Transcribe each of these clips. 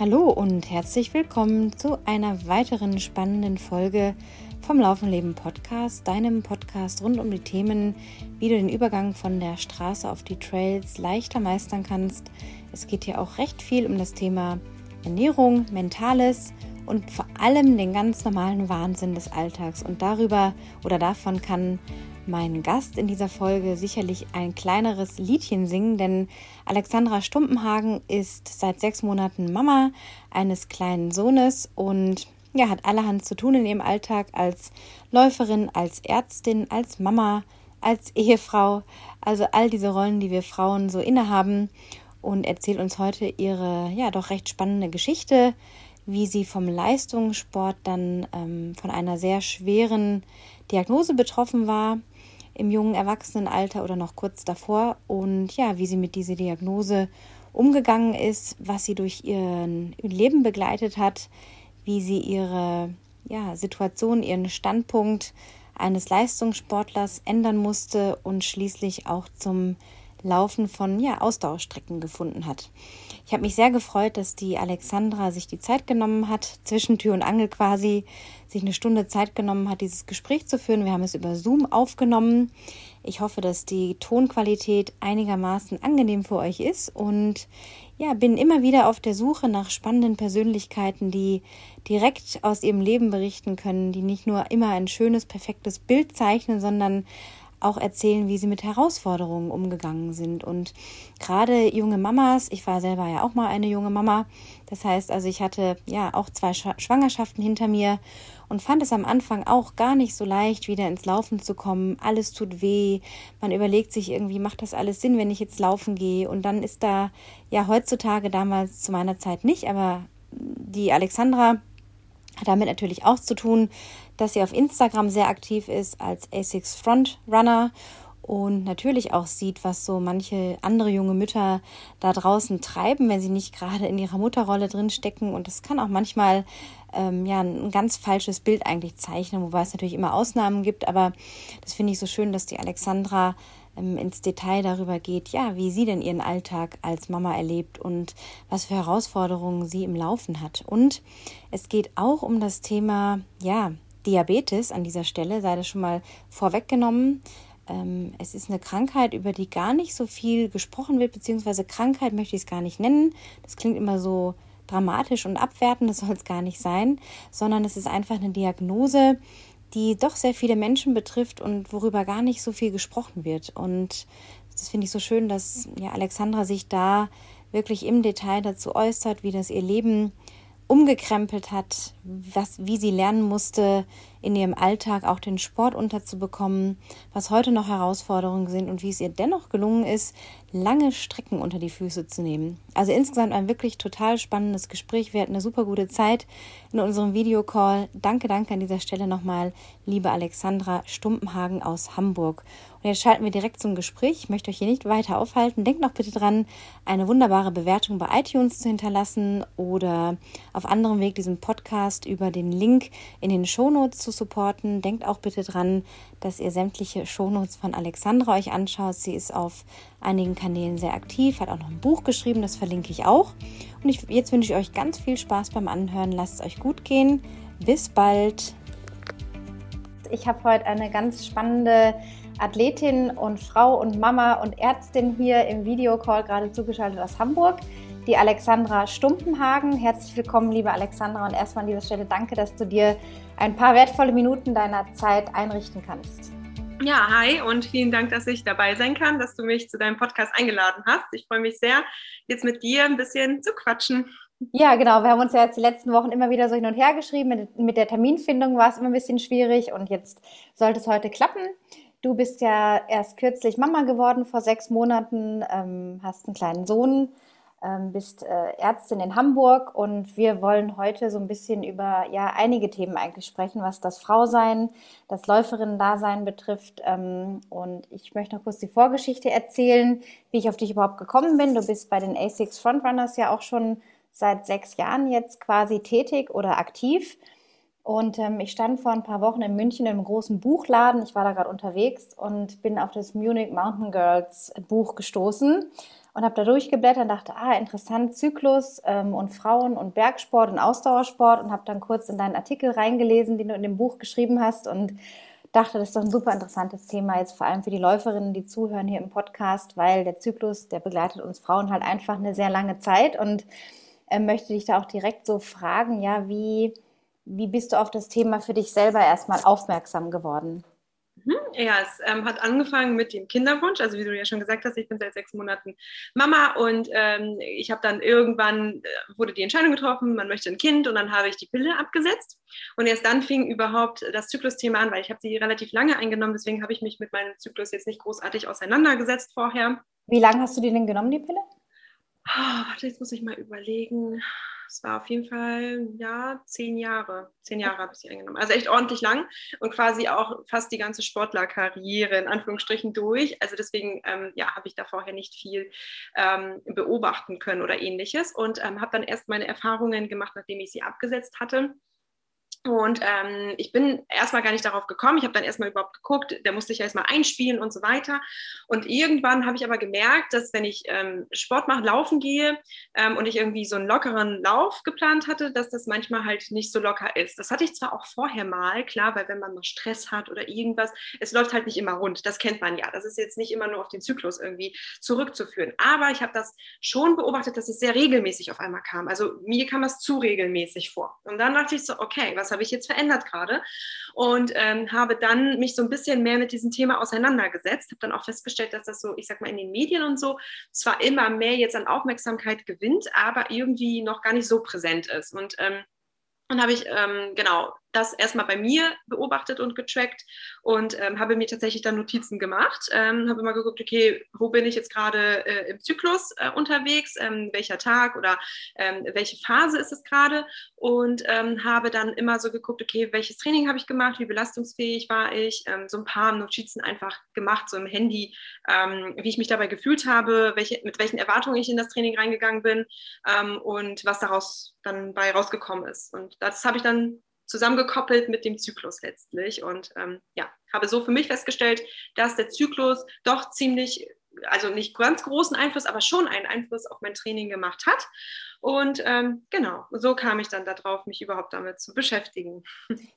Hallo und herzlich willkommen zu einer weiteren spannenden Folge vom Laufen Leben Podcast, deinem Podcast rund um die Themen, wie du den Übergang von der Straße auf die Trails leichter meistern kannst. Es geht hier auch recht viel um das Thema Ernährung, Mentales und vor allem den ganz normalen Wahnsinn des Alltags. Und darüber oder davon kann mein Gast in dieser Folge sicherlich ein kleineres Liedchen singen, denn Alexandra Stumpenhagen ist seit sechs Monaten Mama eines kleinen Sohnes und ja, hat allerhand zu tun in ihrem Alltag als Läuferin, als Ärztin, als Mama, als Ehefrau, also all diese Rollen, die wir Frauen so innehaben und erzählt uns heute ihre ja doch recht spannende Geschichte, wie sie vom Leistungssport dann ähm, von einer sehr schweren Diagnose betroffen war im jungen Erwachsenenalter oder noch kurz davor. Und ja, wie sie mit dieser Diagnose umgegangen ist, was sie durch ihren Leben begleitet hat, wie sie ihre ja, Situation, ihren Standpunkt eines Leistungssportlers ändern musste und schließlich auch zum Laufen von ja, Ausdauerstrecken gefunden hat. Ich habe mich sehr gefreut, dass die Alexandra sich die Zeit genommen hat, zwischen Tür und Angel quasi, sich eine Stunde Zeit genommen hat, dieses Gespräch zu führen. Wir haben es über Zoom aufgenommen. Ich hoffe, dass die Tonqualität einigermaßen angenehm für euch ist und ja, bin immer wieder auf der Suche nach spannenden Persönlichkeiten, die direkt aus ihrem Leben berichten können, die nicht nur immer ein schönes, perfektes Bild zeichnen, sondern auch erzählen, wie sie mit Herausforderungen umgegangen sind. Und gerade junge Mamas, ich war selber ja auch mal eine junge Mama, das heißt also, ich hatte ja auch zwei Schwangerschaften hinter mir und fand es am Anfang auch gar nicht so leicht, wieder ins Laufen zu kommen. Alles tut weh. Man überlegt sich irgendwie, macht das alles Sinn, wenn ich jetzt laufen gehe? Und dann ist da ja heutzutage damals zu meiner Zeit nicht, aber die Alexandra hat damit natürlich auch zu tun, dass sie auf Instagram sehr aktiv ist als ASICS Frontrunner und natürlich auch sieht, was so manche andere junge Mütter da draußen treiben, wenn sie nicht gerade in ihrer Mutterrolle drin stecken. Und das kann auch manchmal ähm, ja ein ganz falsches Bild eigentlich zeichnen, wobei es natürlich immer Ausnahmen gibt. Aber das finde ich so schön, dass die Alexandra ähm, ins Detail darüber geht, ja, wie sie denn ihren Alltag als Mama erlebt und was für Herausforderungen sie im Laufen hat. Und es geht auch um das Thema, ja, Diabetes an dieser Stelle, sei das schon mal vorweggenommen. Ähm, es ist eine Krankheit, über die gar nicht so viel gesprochen wird, beziehungsweise Krankheit möchte ich es gar nicht nennen. Das klingt immer so dramatisch und abwertend, das soll es gar nicht sein, sondern es ist einfach eine Diagnose, die doch sehr viele Menschen betrifft und worüber gar nicht so viel gesprochen wird. Und das finde ich so schön, dass ja Alexandra sich da wirklich im Detail dazu äußert, wie das ihr Leben umgekrempelt hat, was, wie sie lernen musste, in ihrem Alltag auch den Sport unterzubekommen, was heute noch Herausforderungen sind und wie es ihr dennoch gelungen ist, lange Strecken unter die Füße zu nehmen. Also insgesamt ein wirklich total spannendes Gespräch. Wir hatten eine super gute Zeit in unserem Videocall. Danke, danke an dieser Stelle nochmal, liebe Alexandra Stumpenhagen aus Hamburg. Und jetzt schalten wir direkt zum Gespräch. Ich möchte euch hier nicht weiter aufhalten. Denkt noch bitte dran, eine wunderbare Bewertung bei iTunes zu hinterlassen oder auf anderem Weg diesen Podcast über den Link in den Shownotes zu supporten. Denkt auch bitte dran, dass ihr sämtliche Shownotes von Alexandra euch anschaut. Sie ist auf einigen Kanälen sehr aktiv, hat auch noch ein Buch geschrieben, das verlinke ich auch. Und ich, jetzt wünsche ich euch ganz viel Spaß beim Anhören. Lasst es euch gut gehen. Bis bald. Ich habe heute eine ganz spannende Athletin und Frau und Mama und Ärztin hier im Videocall gerade zugeschaltet aus Hamburg, die Alexandra Stumpenhagen. Herzlich willkommen, liebe Alexandra, und erstmal an dieser Stelle danke, dass du dir ein paar wertvolle Minuten deiner Zeit einrichten kannst. Ja, hi und vielen Dank, dass ich dabei sein kann, dass du mich zu deinem Podcast eingeladen hast. Ich freue mich sehr, jetzt mit dir ein bisschen zu quatschen. Ja, genau. Wir haben uns ja jetzt die letzten Wochen immer wieder so hin und her geschrieben. Mit, mit der Terminfindung war es immer ein bisschen schwierig und jetzt sollte es heute klappen. Du bist ja erst kürzlich Mama geworden, vor sechs Monaten, ähm, hast einen kleinen Sohn, bist äh, Ärztin in Hamburg und wir wollen heute so ein bisschen über ja einige Themen eigentlich sprechen, was das Frausein, das Läuferinnen-Dasein betrifft. Ähm, und ich möchte noch kurz die Vorgeschichte erzählen, wie ich auf dich überhaupt gekommen bin. Du bist bei den ASICS Frontrunners ja auch schon seit sechs Jahren jetzt quasi tätig oder aktiv. Und ähm, ich stand vor ein paar Wochen in München einem großen Buchladen. Ich war da gerade unterwegs und bin auf das Munich Mountain Girls Buch gestoßen und habe da durchgeblättert und dachte, ah, interessant, Zyklus ähm, und Frauen und Bergsport und Ausdauersport und habe dann kurz in deinen Artikel reingelesen, den du in dem Buch geschrieben hast und dachte, das ist doch ein super interessantes Thema jetzt vor allem für die Läuferinnen, die zuhören hier im Podcast, weil der Zyklus, der begleitet uns Frauen halt einfach eine sehr lange Zeit und äh, möchte dich da auch direkt so fragen, ja, wie, wie bist du auf das Thema für dich selber erstmal aufmerksam geworden? Mhm. Ja, es ähm, hat angefangen mit dem Kinderwunsch. Also wie du ja schon gesagt hast, ich bin seit sechs Monaten Mama und ähm, ich habe dann irgendwann, äh, wurde die Entscheidung getroffen, man möchte ein Kind und dann habe ich die Pille abgesetzt. Und erst dann fing überhaupt das Zyklusthema an, weil ich habe sie relativ lange eingenommen. Deswegen habe ich mich mit meinem Zyklus jetzt nicht großartig auseinandergesetzt vorher. Wie lange hast du die denn genommen, die Pille? Oh, warte, jetzt muss ich mal überlegen es war auf jeden Fall, ja, zehn Jahre. Zehn Jahre habe ich sie eingenommen. Also echt ordentlich lang und quasi auch fast die ganze Sportlerkarriere in Anführungsstrichen durch. Also deswegen, ähm, ja, habe ich da vorher nicht viel ähm, beobachten können oder ähnliches und ähm, habe dann erst meine Erfahrungen gemacht, nachdem ich sie abgesetzt hatte. Und ähm, ich bin erstmal gar nicht darauf gekommen. Ich habe dann erstmal überhaupt geguckt, der musste ich erstmal einspielen und so weiter. Und irgendwann habe ich aber gemerkt, dass wenn ich ähm, Sport mache, laufen gehe ähm, und ich irgendwie so einen lockeren Lauf geplant hatte, dass das manchmal halt nicht so locker ist. Das hatte ich zwar auch vorher mal, klar, weil wenn man mal Stress hat oder irgendwas, es läuft halt nicht immer rund. Das kennt man ja. Das ist jetzt nicht immer nur auf den Zyklus irgendwie zurückzuführen. Aber ich habe das schon beobachtet, dass es sehr regelmäßig auf einmal kam. Also mir kam das zu regelmäßig vor. Und dann dachte ich so, okay, was habe ich jetzt verändert gerade? Und ähm, habe dann mich so ein bisschen mehr mit diesem Thema auseinandergesetzt, habe dann auch festgestellt, dass das so, ich sag mal, in den Medien und so zwar immer mehr jetzt an Aufmerksamkeit gewinnt, aber irgendwie noch gar nicht so präsent ist. Und ähm, dann habe ich ähm, genau das erstmal bei mir beobachtet und getrackt und ähm, habe mir tatsächlich dann Notizen gemacht. Ähm, habe immer geguckt, okay, wo bin ich jetzt gerade äh, im Zyklus äh, unterwegs, ähm, welcher Tag oder ähm, welche Phase ist es gerade und ähm, habe dann immer so geguckt, okay, welches Training habe ich gemacht, wie belastungsfähig war ich, ähm, so ein paar Notizen einfach gemacht, so im Handy, wie ich mich dabei gefühlt habe, welche, mit welchen Erwartungen ich in das Training reingegangen bin und was daraus dann bei rausgekommen ist. Und das habe ich dann zusammengekoppelt mit dem Zyklus letztlich. Und ähm, ja, habe so für mich festgestellt, dass der Zyklus doch ziemlich, also nicht ganz großen Einfluss, aber schon einen Einfluss auf mein Training gemacht hat. Und ähm, genau, so kam ich dann darauf, mich überhaupt damit zu beschäftigen.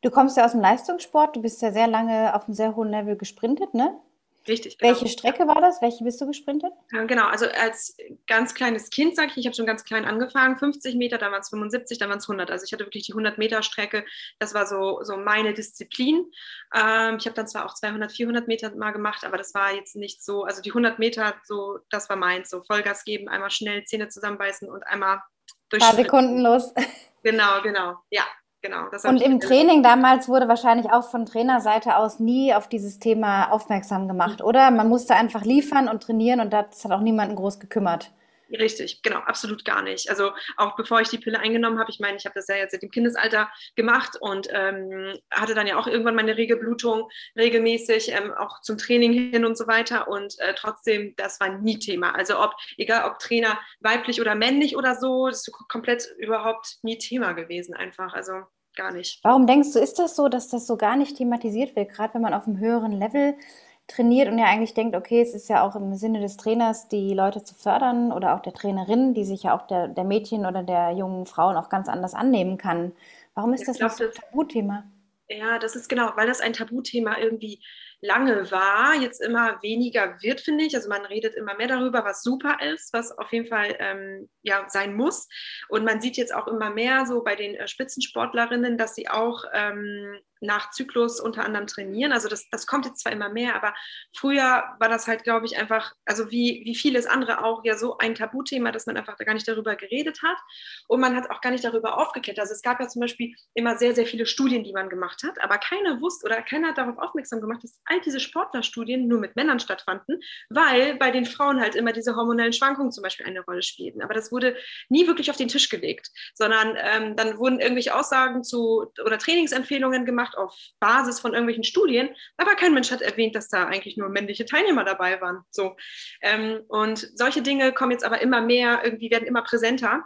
Du kommst ja aus dem Leistungssport, du bist ja sehr lange auf einem sehr hohen Level gesprintet, ne? Richtig, genau. Welche Strecke war das? Welche bist du gesprintet? Ja, genau, also als ganz kleines Kind, sage ich, ich habe schon ganz klein angefangen, 50 Meter, dann waren es 75, dann waren es 100. Also ich hatte wirklich die 100 Meter Strecke, das war so, so meine Disziplin. Ähm, ich habe dann zwar auch 200, 400 Meter mal gemacht, aber das war jetzt nicht so, also die 100 Meter, so, das war meins, so Vollgas geben, einmal schnell Zähne zusammenbeißen und einmal durch. Ein paar Sekunden los. Genau, genau, ja, genau. und im Training damals wurde wahrscheinlich auch von Trainerseite aus nie auf dieses Thema aufmerksam gemacht, mhm. oder? Man musste einfach liefern und trainieren und das hat auch niemanden groß gekümmert. Richtig, genau, absolut gar nicht. Also auch bevor ich die Pille eingenommen habe, ich meine, ich habe das ja jetzt seit dem Kindesalter gemacht und ähm, hatte dann ja auch irgendwann meine Regelblutung regelmäßig, ähm, auch zum Training hin und so weiter. Und äh, trotzdem, das war nie Thema. Also ob, egal ob Trainer weiblich oder männlich oder so, das ist komplett überhaupt nie Thema gewesen einfach. Also gar nicht. Warum denkst du, ist das so, dass das so gar nicht thematisiert wird, gerade wenn man auf einem höheren Level trainiert und ja eigentlich denkt, okay, es ist ja auch im Sinne des Trainers, die Leute zu fördern oder auch der Trainerin, die sich ja auch der, der Mädchen oder der jungen Frauen auch ganz anders annehmen kann. Warum ist das glaub, so ein Tabuthema? Ja, das ist genau, weil das ein Tabuthema irgendwie lange war, jetzt immer weniger wird, finde ich. Also man redet immer mehr darüber, was super ist, was auf jeden Fall ähm, ja, sein muss. Und man sieht jetzt auch immer mehr so bei den äh, Spitzensportlerinnen, dass sie auch ähm, nach Zyklus unter anderem trainieren. Also das, das kommt jetzt zwar immer mehr, aber früher war das halt, glaube ich, einfach, also wie, wie vieles andere auch, ja so ein Tabuthema, dass man einfach gar nicht darüber geredet hat und man hat auch gar nicht darüber aufgeklärt. Also es gab ja zum Beispiel immer sehr, sehr viele Studien, die man gemacht hat, aber keiner wusste oder keiner hat darauf aufmerksam gemacht, dass all diese Sportlerstudien nur mit Männern stattfanden, weil bei den Frauen halt immer diese hormonellen Schwankungen zum Beispiel eine Rolle spielten. Aber das wurde nie wirklich auf den Tisch gelegt, sondern ähm, dann wurden irgendwelche Aussagen zu oder Trainingsempfehlungen gemacht, gemacht auf Basis von irgendwelchen Studien, aber kein Mensch hat erwähnt, dass da eigentlich nur männliche Teilnehmer dabei waren. So. Ähm, und solche Dinge kommen jetzt aber immer mehr, irgendwie werden immer präsenter.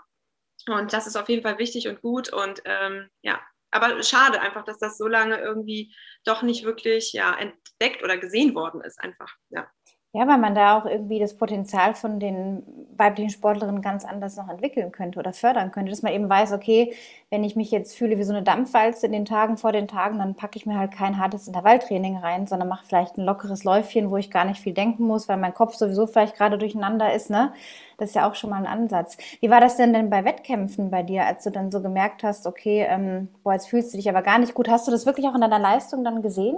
Und das ist auf jeden Fall wichtig und gut. Und ähm, ja, aber schade einfach, dass das so lange irgendwie doch nicht wirklich ja, entdeckt oder gesehen worden ist, einfach. Ja. Ja, weil man da auch irgendwie das Potenzial von den weiblichen Sportlerinnen ganz anders noch entwickeln könnte oder fördern könnte, dass man eben weiß, okay, wenn ich mich jetzt fühle wie so eine Dampfwalze in den Tagen vor den Tagen, dann packe ich mir halt kein hartes Intervalltraining rein, sondern mache vielleicht ein lockeres Läufchen, wo ich gar nicht viel denken muss, weil mein Kopf sowieso vielleicht gerade durcheinander ist, ne? Das ist ja auch schon mal ein Ansatz. Wie war das denn denn bei Wettkämpfen bei dir, als du dann so gemerkt hast, okay, ähm, boah, jetzt fühlst du dich aber gar nicht gut. Hast du das wirklich auch in deiner Leistung dann gesehen?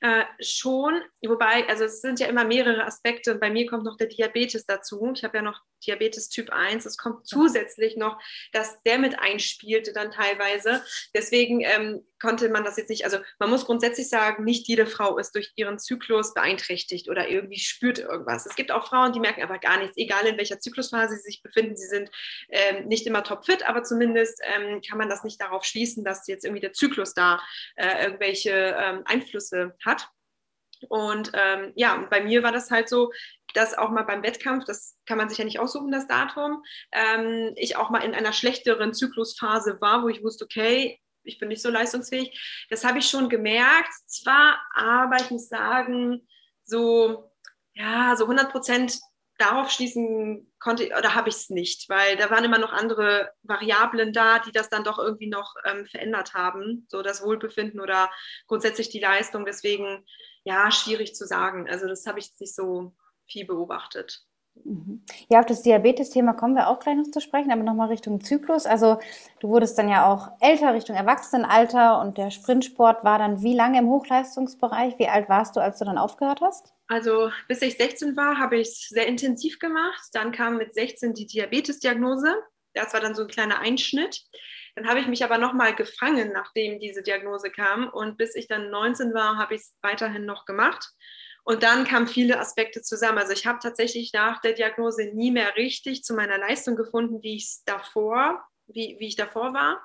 Äh, schon, wobei, also es sind ja immer mehrere Aspekte und bei mir kommt noch der Diabetes dazu. Ich habe ja noch Diabetes Typ 1. Es kommt zusätzlich noch, dass der mit einspielte dann teilweise. Deswegen ähm, konnte man das jetzt nicht, also man muss grundsätzlich sagen, nicht jede Frau ist durch ihren Zyklus beeinträchtigt oder irgendwie spürt irgendwas. Es gibt auch Frauen, die merken aber gar nichts, egal in welcher Zyklusphase sie sich befinden. Sie sind ähm, nicht immer topfit, aber zumindest ähm, kann man das nicht darauf schließen, dass jetzt irgendwie der Zyklus da äh, irgendwelche ähm, Einflüsse hat. Und ähm, ja, bei mir war das halt so, dass auch mal beim Wettkampf, das kann man sich ja nicht aussuchen, das Datum, ähm, ich auch mal in einer schlechteren Zyklusphase war, wo ich wusste, okay, ich bin nicht so leistungsfähig. Das habe ich schon gemerkt, zwar, aber ich muss sagen, so, ja, so 100 Prozent darauf schließen konnte oder habe ich es nicht, weil da waren immer noch andere Variablen da, die das dann doch irgendwie noch ähm, verändert haben, so das Wohlbefinden oder grundsätzlich die Leistung. Deswegen, ja, schwierig zu sagen. Also das habe ich jetzt nicht so viel beobachtet. Mhm. Ja, auf das Diabetes-Thema kommen wir auch gleich noch zu sprechen, aber nochmal Richtung Zyklus. Also du wurdest dann ja auch älter, Richtung Erwachsenenalter und der Sprintsport war dann wie lange im Hochleistungsbereich? Wie alt warst du, als du dann aufgehört hast? Also bis ich 16 war, habe ich es sehr intensiv gemacht. Dann kam mit 16 die Diabetes-Diagnose. Das war dann so ein kleiner Einschnitt. Dann habe ich mich aber nochmal gefangen, nachdem diese Diagnose kam. Und bis ich dann 19 war, habe ich es weiterhin noch gemacht. Und dann kamen viele Aspekte zusammen. Also ich habe tatsächlich nach der Diagnose nie mehr richtig zu meiner Leistung gefunden, wie ich es davor, wie, wie ich davor war.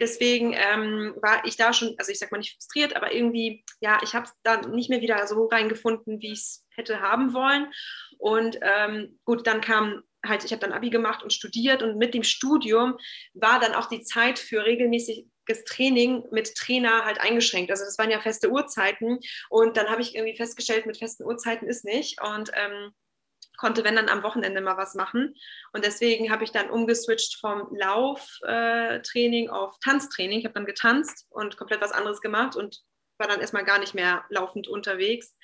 Deswegen ähm, war ich da schon, also ich sag mal nicht frustriert, aber irgendwie, ja, ich habe da nicht mehr wieder so reingefunden, wie ich es hätte haben wollen. Und ähm, gut, dann kam halt, ich habe dann Abi gemacht und studiert und mit dem Studium war dann auch die Zeit für regelmäßig Training mit Trainer halt eingeschränkt. Also das waren ja feste Uhrzeiten und dann habe ich irgendwie festgestellt, mit festen Uhrzeiten ist nicht und ähm, konnte, wenn dann am Wochenende mal was machen. Und deswegen habe ich dann umgeswitcht vom Lauftraining äh, auf Tanztraining. Ich habe dann getanzt und komplett was anderes gemacht und war dann erstmal gar nicht mehr laufend unterwegs.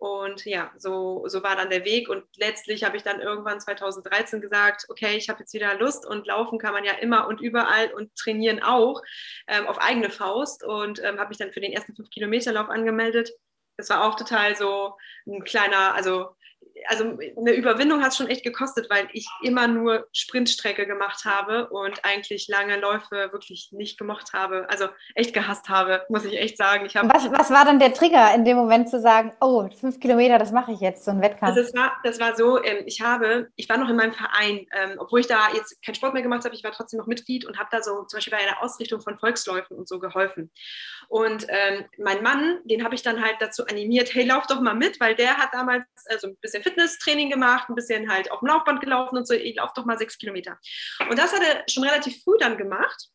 Und ja, so, so war dann der Weg. Und letztlich habe ich dann irgendwann 2013 gesagt, okay, ich habe jetzt wieder Lust und laufen kann man ja immer und überall und trainieren auch ähm, auf eigene Faust. Und ähm, habe mich dann für den ersten 5-Kilometer-Lauf angemeldet. Das war auch total so ein kleiner, also also eine Überwindung hat es schon echt gekostet, weil ich immer nur Sprintstrecke gemacht habe und eigentlich lange Läufe wirklich nicht gemocht habe. Also echt gehasst habe, muss ich echt sagen. Ich was, was war dann der Trigger in dem Moment zu sagen, oh, fünf Kilometer, das mache ich jetzt, so ein Wettkampf? Also das war, das war so, ähm, ich habe, ich war noch in meinem Verein, ähm, obwohl ich da jetzt keinen Sport mehr gemacht habe, ich war trotzdem noch Mitglied und habe da so zum Beispiel bei einer Ausrichtung von Volksläufen und so geholfen. Und ähm, mein Mann, den habe ich dann halt dazu animiert, hey, lauf doch mal mit, weil der hat damals also ein bisschen Fitnesstraining gemacht, ein bisschen halt auf dem Laufband gelaufen und so, ich laufe doch mal sechs Kilometer. Und das hat er schon relativ früh dann gemacht.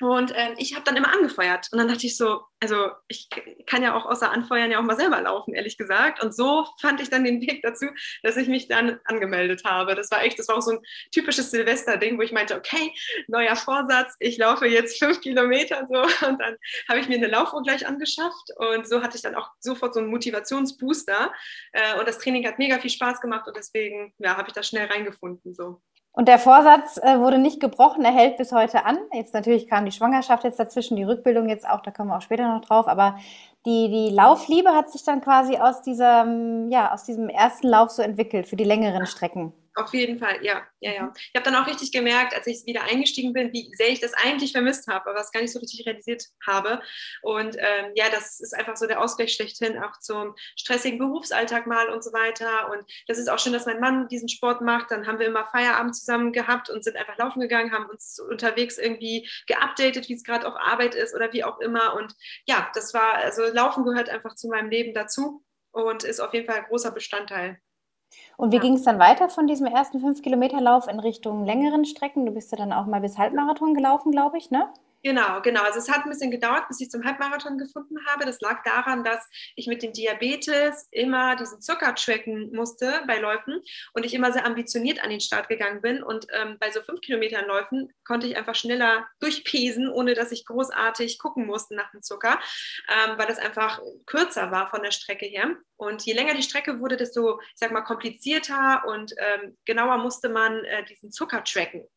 Und ähm, ich habe dann immer angefeuert. Und dann dachte ich so, also ich kann ja auch außer Anfeuern ja auch mal selber laufen, ehrlich gesagt. Und so fand ich dann den Weg dazu, dass ich mich dann angemeldet habe. Das war echt, das war auch so ein typisches Silvester-Ding, wo ich meinte, okay, neuer Vorsatz, ich laufe jetzt fünf Kilometer so. Und dann habe ich mir eine Laufuhr gleich angeschafft. Und so hatte ich dann auch sofort so einen Motivationsbooster. Äh, und das Training hat mega viel Spaß gemacht und deswegen ja, habe ich da schnell reingefunden. So. Und der Vorsatz äh, wurde nicht gebrochen, er hält bis heute an. Jetzt natürlich kam die Schwangerschaft jetzt dazwischen, die Rückbildung jetzt auch, da kommen wir auch später noch drauf. Aber die, die Laufliebe hat sich dann quasi aus diesem, ja, aus diesem ersten Lauf so entwickelt für die längeren Strecken. Auf jeden Fall, ja, ja, ja. Ich habe dann auch richtig gemerkt, als ich wieder eingestiegen bin, wie sehr ich das eigentlich vermisst habe, aber es gar nicht so richtig realisiert habe. Und ähm, ja, das ist einfach so der Ausgleich schlechthin, auch zum stressigen Berufsalltag mal und so weiter. Und das ist auch schön, dass mein Mann diesen Sport macht. Dann haben wir immer Feierabend zusammen gehabt und sind einfach laufen gegangen, haben uns unterwegs irgendwie geupdatet, wie es gerade auf Arbeit ist oder wie auch immer. Und ja, das war, also Laufen gehört einfach zu meinem Leben dazu und ist auf jeden Fall ein großer Bestandteil. Und wie ja. ging es dann weiter von diesem ersten 5-Kilometer-Lauf in Richtung längeren Strecken? Du bist ja dann auch mal bis Halbmarathon gelaufen, glaube ich, ne? Genau, genau. Also es hat ein bisschen gedauert, bis ich zum Halbmarathon gefunden habe. Das lag daran, dass ich mit dem Diabetes immer diesen Zucker tracken musste bei Läufen und ich immer sehr ambitioniert an den Start gegangen bin. Und ähm, bei so fünf Kilometern Läufen konnte ich einfach schneller durchpesen, ohne dass ich großartig gucken musste nach dem Zucker, ähm, weil das einfach kürzer war von der Strecke her. Und je länger die Strecke wurde, desto, ich sag mal, komplizierter und ähm, genauer musste man äh, diesen Zucker tracken.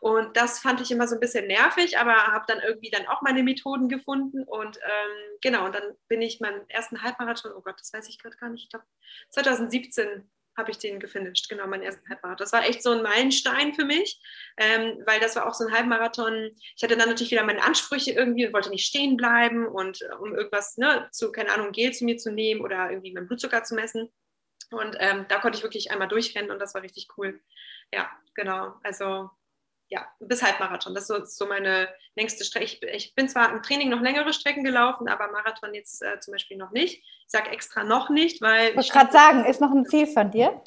Und das fand ich immer so ein bisschen nervig, aber habe dann irgendwie dann auch meine Methoden gefunden. Und ähm, genau, und dann bin ich meinen ersten Halbmarathon, oh Gott, das weiß ich gerade gar nicht, ich glaube 2017 habe ich den gefinisht, genau, meinen ersten Halbmarathon. Das war echt so ein Meilenstein für mich, ähm, weil das war auch so ein Halbmarathon. Ich hatte dann natürlich wieder meine Ansprüche irgendwie und wollte nicht stehen bleiben und äh, um irgendwas ne, zu, keine Ahnung, Gel zu mir zu nehmen oder irgendwie meinen Blutzucker zu messen. Und ähm, da konnte ich wirklich einmal durchrennen und das war richtig cool. Ja, genau. Also ja, bis Halbmarathon. Das ist so, meine längste Strecke. Ich, ich, bin zwar im Training noch längere Strecken gelaufen, aber Marathon jetzt äh, zum Beispiel noch nicht. Ich sage extra noch nicht, weil. Ich wollte gerade sagen, ist noch ein Ziel von dir?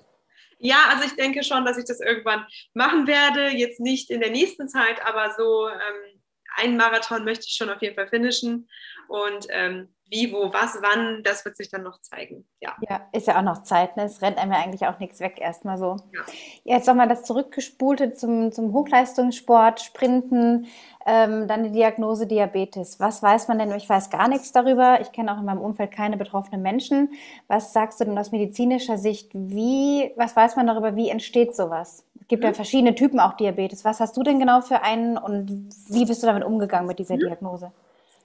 Ja, also ich denke schon, dass ich das irgendwann machen werde. Jetzt nicht in der nächsten Zeit, aber so ähm, einen Marathon möchte ich schon auf jeden Fall finishen. Und ähm, wie, wo, was, wann, das wird sich dann noch zeigen. Ja, ja ist ja auch noch Zeit. Ne? Es rennt einem ja eigentlich auch nichts weg, erstmal so. Ja. Jetzt nochmal das Zurückgespulte zum, zum Hochleistungssport, Sprinten, ähm, dann die Diagnose Diabetes. Was weiß man denn? Ich weiß gar nichts darüber. Ich kenne auch in meinem Umfeld keine betroffenen Menschen. Was sagst du denn aus medizinischer Sicht? Wie, was weiß man darüber? Wie entsteht sowas? Es gibt mhm. ja verschiedene Typen auch Diabetes. Was hast du denn genau für einen und wie bist du damit umgegangen mit dieser mhm. Diagnose?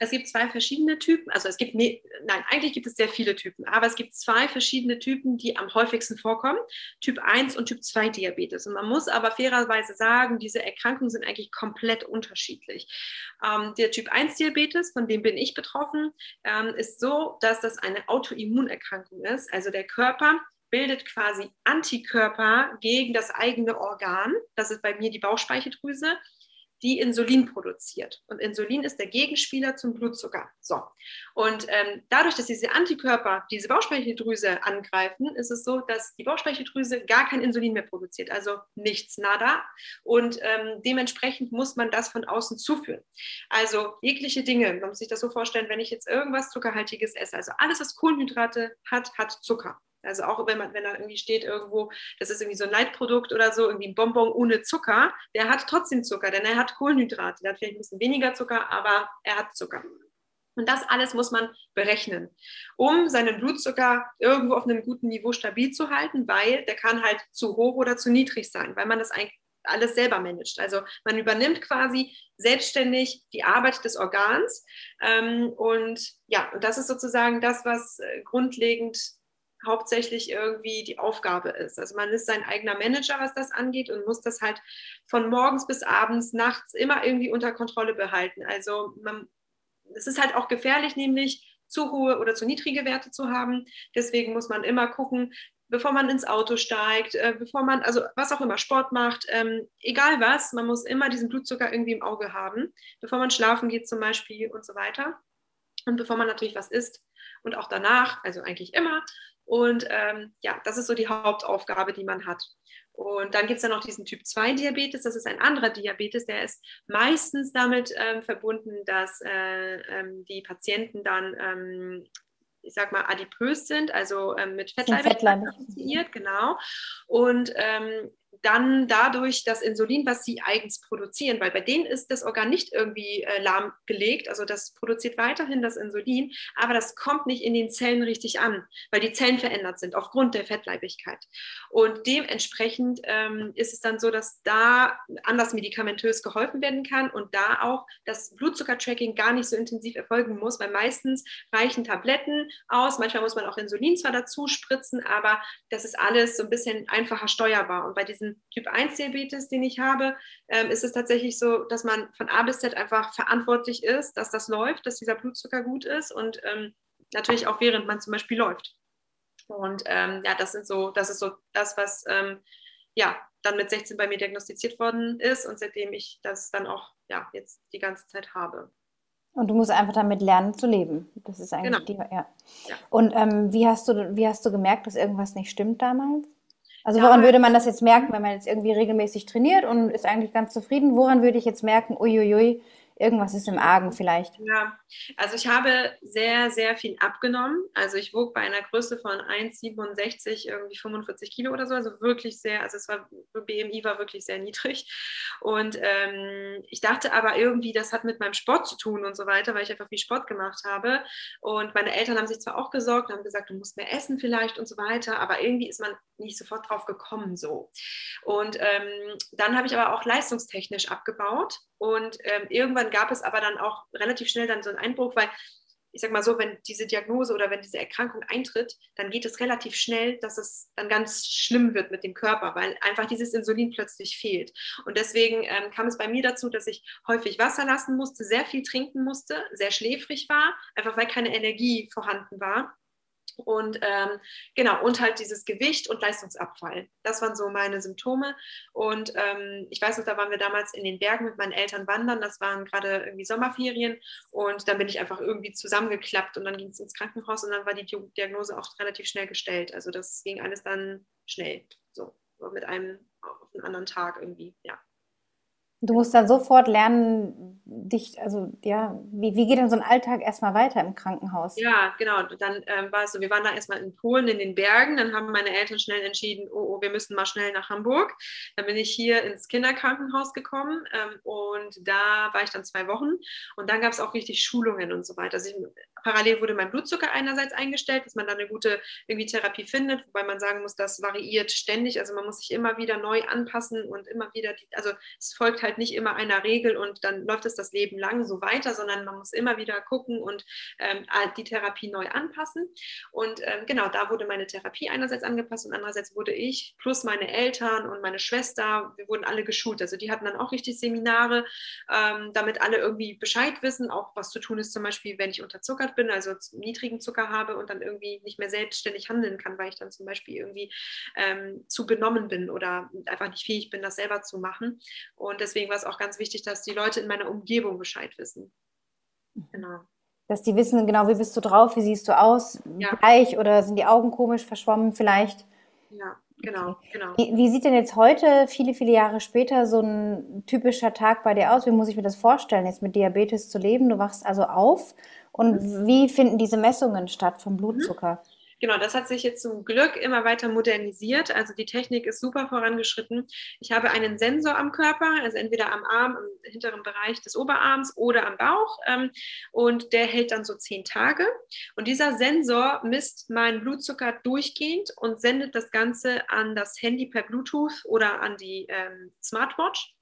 Es gibt zwei verschiedene Typen, also es gibt, nein, eigentlich gibt es sehr viele Typen, aber es gibt zwei verschiedene Typen, die am häufigsten vorkommen, Typ 1 und Typ 2 Diabetes. Und man muss aber fairerweise sagen, diese Erkrankungen sind eigentlich komplett unterschiedlich. Ähm, der Typ 1 Diabetes, von dem bin ich betroffen, ähm, ist so, dass das eine Autoimmunerkrankung ist. Also der Körper bildet quasi Antikörper gegen das eigene Organ. Das ist bei mir die Bauchspeicheldrüse die Insulin produziert. Und Insulin ist der Gegenspieler zum Blutzucker. So. Und ähm, dadurch, dass diese Antikörper diese Bauchspeicheldrüse angreifen, ist es so, dass die Bauchspeicheldrüse gar kein Insulin mehr produziert, also nichts, nada. Und ähm, dementsprechend muss man das von außen zuführen. Also jegliche Dinge, man muss sich das so vorstellen, wenn ich jetzt irgendwas Zuckerhaltiges esse, also alles, was Kohlenhydrate hat, hat Zucker. Also auch wenn man, wenn da irgendwie steht irgendwo, das ist irgendwie so ein Leitprodukt oder so, irgendwie ein Bonbon ohne Zucker, der hat trotzdem Zucker, denn er hat Kohlenhydrate. Der hat vielleicht ein bisschen weniger Zucker, aber er hat Zucker. Und das alles muss man berechnen, um seinen Blutzucker irgendwo auf einem guten Niveau stabil zu halten, weil der kann halt zu hoch oder zu niedrig sein, weil man das eigentlich alles selber managt. Also man übernimmt quasi selbstständig die Arbeit des Organs. Ähm, und ja, und das ist sozusagen das, was äh, grundlegend hauptsächlich irgendwie die Aufgabe ist. Also man ist sein eigener Manager, was das angeht und muss das halt von morgens bis abends, nachts immer irgendwie unter Kontrolle behalten. Also man, es ist halt auch gefährlich, nämlich zu hohe oder zu niedrige Werte zu haben. Deswegen muss man immer gucken, bevor man ins Auto steigt, äh, bevor man, also was auch immer, Sport macht, ähm, egal was, man muss immer diesen Blutzucker irgendwie im Auge haben, bevor man schlafen geht zum Beispiel und so weiter. Und bevor man natürlich was isst und auch danach, also eigentlich immer. Und ähm, ja, das ist so die Hauptaufgabe, die man hat. Und dann gibt es ja noch diesen Typ 2 Diabetes, das ist ein anderer Diabetes, der ist meistens damit ähm, verbunden, dass äh, ähm, die Patienten dann ähm, ich sag mal, adipös sind, also ähm, mit Fettleibigkeit assoziiert, genau. Und ähm, dann dadurch das Insulin, was sie eigens produzieren, weil bei denen ist das Organ nicht irgendwie äh, lahmgelegt, also das produziert weiterhin das Insulin, aber das kommt nicht in den Zellen richtig an, weil die Zellen verändert sind aufgrund der Fettleibigkeit. Und dementsprechend ähm, ist es dann so, dass da anders medikamentös geholfen werden kann und da auch das Blutzuckertracking gar nicht so intensiv erfolgen muss, weil meistens reichen Tabletten aus, manchmal muss man auch Insulin zwar dazu spritzen, aber das ist alles so ein bisschen einfacher steuerbar. Und bei diesen Typ 1 Diabetes, den ich habe, ähm, ist es tatsächlich so, dass man von A bis Z einfach verantwortlich ist, dass das läuft, dass dieser Blutzucker gut ist und ähm, natürlich auch während man zum Beispiel läuft. Und ähm, ja, das sind so, das ist so das, was ähm, ja dann mit 16 bei mir diagnostiziert worden ist und seitdem ich das dann auch ja jetzt die ganze Zeit habe. Und du musst einfach damit lernen zu leben. Das ist eigentlich genau. die, ja. ja. Und ähm, wie hast du, wie hast du gemerkt, dass irgendwas nicht stimmt damals? Also woran würde man das jetzt merken, wenn man jetzt irgendwie regelmäßig trainiert und ist eigentlich ganz zufrieden? Woran würde ich jetzt merken, uiuiui, irgendwas ist im Argen vielleicht. Ja, also ich habe sehr, sehr viel abgenommen. Also ich wog bei einer Größe von 1,67 irgendwie 45 Kilo oder so, also wirklich sehr, also es war, BMI war wirklich sehr niedrig. Und ähm, ich dachte aber irgendwie, das hat mit meinem Sport zu tun und so weiter, weil ich einfach viel Sport gemacht habe. Und meine Eltern haben sich zwar auch gesorgt, haben gesagt, du musst mehr essen vielleicht und so weiter, aber irgendwie ist man nicht sofort drauf gekommen so. Und ähm, dann habe ich aber auch leistungstechnisch abgebaut und ähm, irgendwann gab es aber dann auch relativ schnell dann so einen Einbruch, weil ich sage mal so, wenn diese Diagnose oder wenn diese Erkrankung eintritt, dann geht es relativ schnell, dass es dann ganz schlimm wird mit dem Körper, weil einfach dieses Insulin plötzlich fehlt. Und deswegen ähm, kam es bei mir dazu, dass ich häufig Wasser lassen musste, sehr viel trinken musste, sehr schläfrig war, einfach weil keine Energie vorhanden war. Und ähm, genau, und halt dieses Gewicht und Leistungsabfall. Das waren so meine Symptome. Und ähm, ich weiß noch, da waren wir damals in den Bergen mit meinen Eltern wandern. Das waren gerade irgendwie Sommerferien. Und dann bin ich einfach irgendwie zusammengeklappt und dann ging es ins Krankenhaus und dann war die Diagnose auch relativ schnell gestellt. Also das ging alles dann schnell. So, mit einem auf einen anderen Tag irgendwie, ja. Du musst dann sofort lernen, dich, also ja, wie, wie geht denn so ein Alltag erstmal weiter im Krankenhaus? Ja, genau. Dann ähm, war es so, wir waren da erstmal in Polen in den Bergen, dann haben meine Eltern schnell entschieden, oh, oh wir müssen mal schnell nach Hamburg. Dann bin ich hier ins Kinderkrankenhaus gekommen ähm, und da war ich dann zwei Wochen und dann gab es auch richtig Schulungen und so weiter. Also ich, parallel wurde mein Blutzucker einerseits eingestellt, dass man dann eine gute irgendwie Therapie findet, wobei man sagen muss, das variiert ständig. Also man muss sich immer wieder neu anpassen und immer wieder, die, also es folgt halt nicht immer einer Regel und dann läuft es das Leben lang so weiter, sondern man muss immer wieder gucken und ähm, die Therapie neu anpassen. Und ähm, genau, da wurde meine Therapie einerseits angepasst und andererseits wurde ich plus meine Eltern und meine Schwester, wir wurden alle geschult. Also die hatten dann auch richtig Seminare, ähm, damit alle irgendwie Bescheid wissen, auch was zu tun ist, zum Beispiel, wenn ich unterzuckert bin, also niedrigen Zucker habe und dann irgendwie nicht mehr selbstständig handeln kann, weil ich dann zum Beispiel irgendwie ähm, zu benommen bin oder einfach nicht fähig bin, das selber zu machen. Und deswegen war es auch ganz wichtig, dass die Leute in meiner Umgebung Bescheid wissen. Genau. Dass die wissen, genau, wie bist du drauf, wie siehst du aus, ja. bleich oder sind die Augen komisch verschwommen vielleicht? Ja, genau, genau. Wie, wie, sieht denn jetzt heute, viele, viele Jahre später, so ein typischer Tag bei dir aus? Wie muss ich mir das vorstellen, jetzt mit Diabetes zu leben? Du wachst also auf und mhm. wie finden diese Messungen statt vom Blutzucker? Genau, das hat sich jetzt zum Glück immer weiter modernisiert. Also die Technik ist super vorangeschritten. Ich habe einen Sensor am Körper, also entweder am Arm, im hinteren Bereich des Oberarms oder am Bauch. Ähm, und der hält dann so zehn Tage. Und dieser Sensor misst meinen Blutzucker durchgehend und sendet das Ganze an das Handy per Bluetooth oder an die ähm, Smartwatch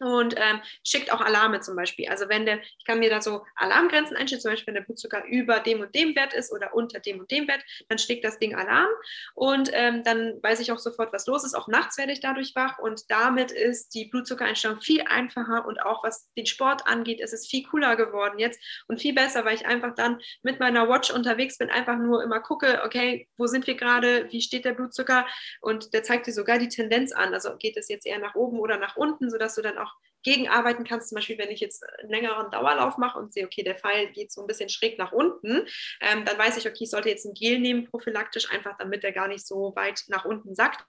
und ähm, schickt auch Alarme zum Beispiel. Also wenn der, ich kann mir da so Alarmgrenzen einstellen, zum Beispiel wenn der Blutzucker über dem und dem Wert ist oder unter dem und dem Wert, dann schlägt das Ding Alarm und ähm, dann weiß ich auch sofort, was los ist. Auch nachts werde ich dadurch wach und damit ist die Blutzuckereinstellung viel einfacher und auch was den Sport angeht, ist es viel cooler geworden jetzt und viel besser, weil ich einfach dann mit meiner Watch unterwegs bin, einfach nur immer gucke, okay, wo sind wir gerade, wie steht der Blutzucker und der zeigt dir sogar die Tendenz an. Also geht es jetzt eher nach oben oder nach unten, sodass du dann auch gegenarbeiten kannst. Zum Beispiel, wenn ich jetzt einen längeren Dauerlauf mache und sehe, okay, der Pfeil geht so ein bisschen schräg nach unten, ähm, dann weiß ich, okay, ich sollte jetzt ein Gel nehmen, prophylaktisch, einfach damit der gar nicht so weit nach unten sackt.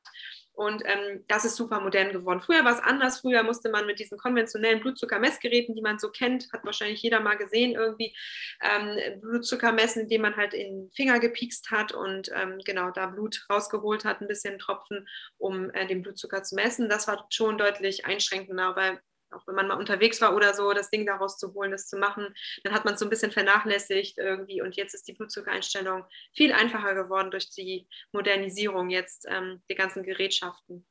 Und ähm, das ist super modern geworden. Früher war es anders. Früher musste man mit diesen konventionellen Blutzuckermessgeräten, die man so kennt, hat wahrscheinlich jeder mal gesehen, irgendwie ähm, Blutzucker messen, indem man halt in den Finger gepiekst hat und ähm, genau da Blut rausgeholt hat, ein bisschen Tropfen, um äh, den Blutzucker zu messen. Das war schon deutlich einschränkender, weil auch wenn man mal unterwegs war oder so, das Ding daraus zu holen, das zu machen, dann hat man es so ein bisschen vernachlässigt irgendwie. Und jetzt ist die Blutzuckereinstellung viel einfacher geworden durch die Modernisierung jetzt ähm, der ganzen Gerätschaften.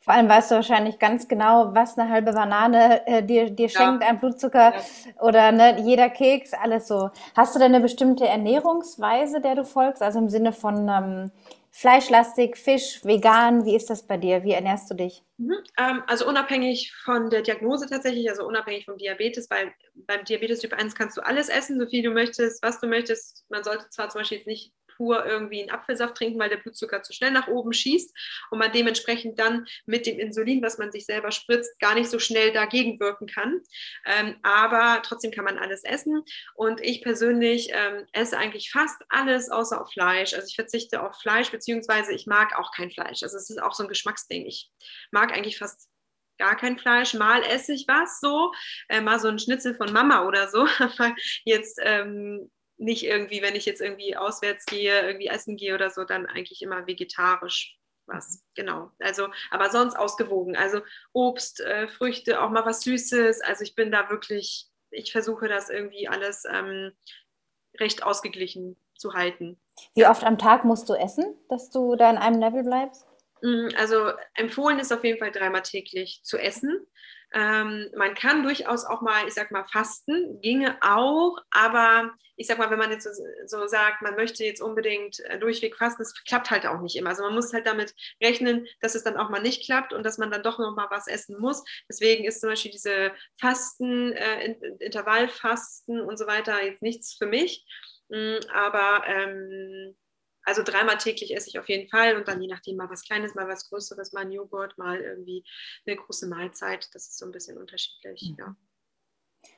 Vor allem weißt du wahrscheinlich ganz genau, was eine halbe Banane äh, dir, dir schenkt ja. an Blutzucker ja. oder ne, jeder Keks, alles so. Hast du denn eine bestimmte Ernährungsweise, der du folgst? Also im Sinne von ähm, Fleischlastig, Fisch, vegan, wie ist das bei dir? Wie ernährst du dich? Mhm, ähm, also unabhängig von der Diagnose tatsächlich, also unabhängig vom Diabetes, weil beim Diabetes Typ 1 kannst du alles essen, so viel du möchtest, was du möchtest. Man sollte zwar zum Beispiel jetzt nicht pur irgendwie einen Apfelsaft trinken, weil der Blutzucker zu schnell nach oben schießt und man dementsprechend dann mit dem Insulin, was man sich selber spritzt, gar nicht so schnell dagegen wirken kann. Ähm, aber trotzdem kann man alles essen und ich persönlich ähm, esse eigentlich fast alles außer auf Fleisch. Also ich verzichte auf Fleisch, beziehungsweise ich mag auch kein Fleisch. Also es ist auch so ein Geschmacksding. Ich mag eigentlich fast gar kein Fleisch. Mal esse ich was so, äh, mal so ein Schnitzel von Mama oder so. Aber jetzt ähm, nicht irgendwie, wenn ich jetzt irgendwie auswärts gehe, irgendwie essen gehe oder so, dann eigentlich immer vegetarisch was. Genau. Also, aber sonst ausgewogen. Also Obst, äh, Früchte, auch mal was Süßes. Also ich bin da wirklich, ich versuche das irgendwie alles ähm, recht ausgeglichen zu halten. Wie oft am Tag musst du essen, dass du da in einem Level bleibst? Mm, also empfohlen ist auf jeden Fall dreimal täglich zu essen. Ähm, man kann durchaus auch mal, ich sag mal, fasten, ginge auch, aber ich sag mal, wenn man jetzt so, so sagt, man möchte jetzt unbedingt äh, durchweg fasten, das klappt halt auch nicht immer. Also man muss halt damit rechnen, dass es dann auch mal nicht klappt und dass man dann doch noch mal was essen muss. Deswegen ist zum Beispiel diese Fasten, äh, Intervallfasten und so weiter jetzt nichts für mich. Mm, aber ähm, also dreimal täglich esse ich auf jeden Fall und dann je nachdem mal was Kleines, mal was Größeres, mal ein Joghurt, mal irgendwie eine große Mahlzeit. Das ist so ein bisschen unterschiedlich, mhm. ja.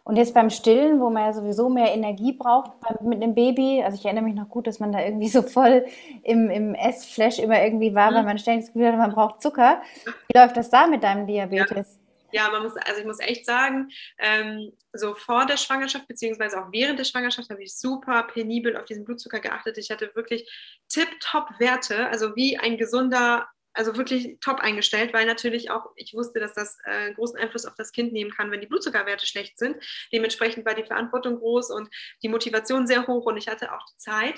Und jetzt beim Stillen, wo man ja sowieso mehr Energie braucht mit einem Baby, also ich erinnere mich noch gut, dass man da irgendwie so voll im, im Essflash immer irgendwie war, mhm. weil man ständig das Gefühl hatte, man braucht Zucker. Wie läuft das da mit deinem Diabetes? Ja. Ja, man muss, also ich muss echt sagen, ähm, so vor der Schwangerschaft, beziehungsweise auch während der Schwangerschaft, habe ich super penibel auf diesen Blutzucker geachtet. Ich hatte wirklich tip-top Werte, also wie ein gesunder also wirklich top eingestellt, weil natürlich auch ich wusste, dass das äh, großen Einfluss auf das Kind nehmen kann, wenn die Blutzuckerwerte schlecht sind. Dementsprechend war die Verantwortung groß und die Motivation sehr hoch und ich hatte auch die Zeit.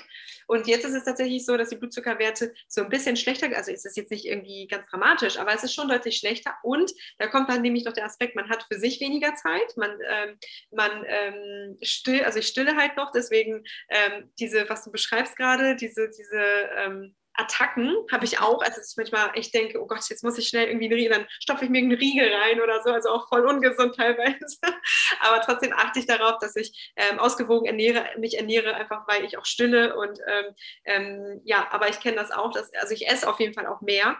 Und jetzt ist es tatsächlich so, dass die Blutzuckerwerte so ein bisschen schlechter, also ist es jetzt nicht irgendwie ganz dramatisch, aber es ist schon deutlich schlechter. Und da kommt dann nämlich noch der Aspekt, man hat für sich weniger Zeit, man, ähm, man ähm, still, also ich stille halt noch, deswegen ähm, diese, was du beschreibst gerade, diese, diese ähm, Attacken habe ich auch, also dass ich manchmal echt denke, oh Gott, jetzt muss ich schnell irgendwie einen Riegel, dann stopfe ich mir einen Riegel rein oder so, also auch voll ungesund teilweise. Aber trotzdem achte ich darauf, dass ich ähm, ausgewogen ernähre, mich ernähre, einfach weil ich auch stille und ähm, ähm, ja, aber ich kenne das auch, dass, also ich esse auf jeden Fall auch mehr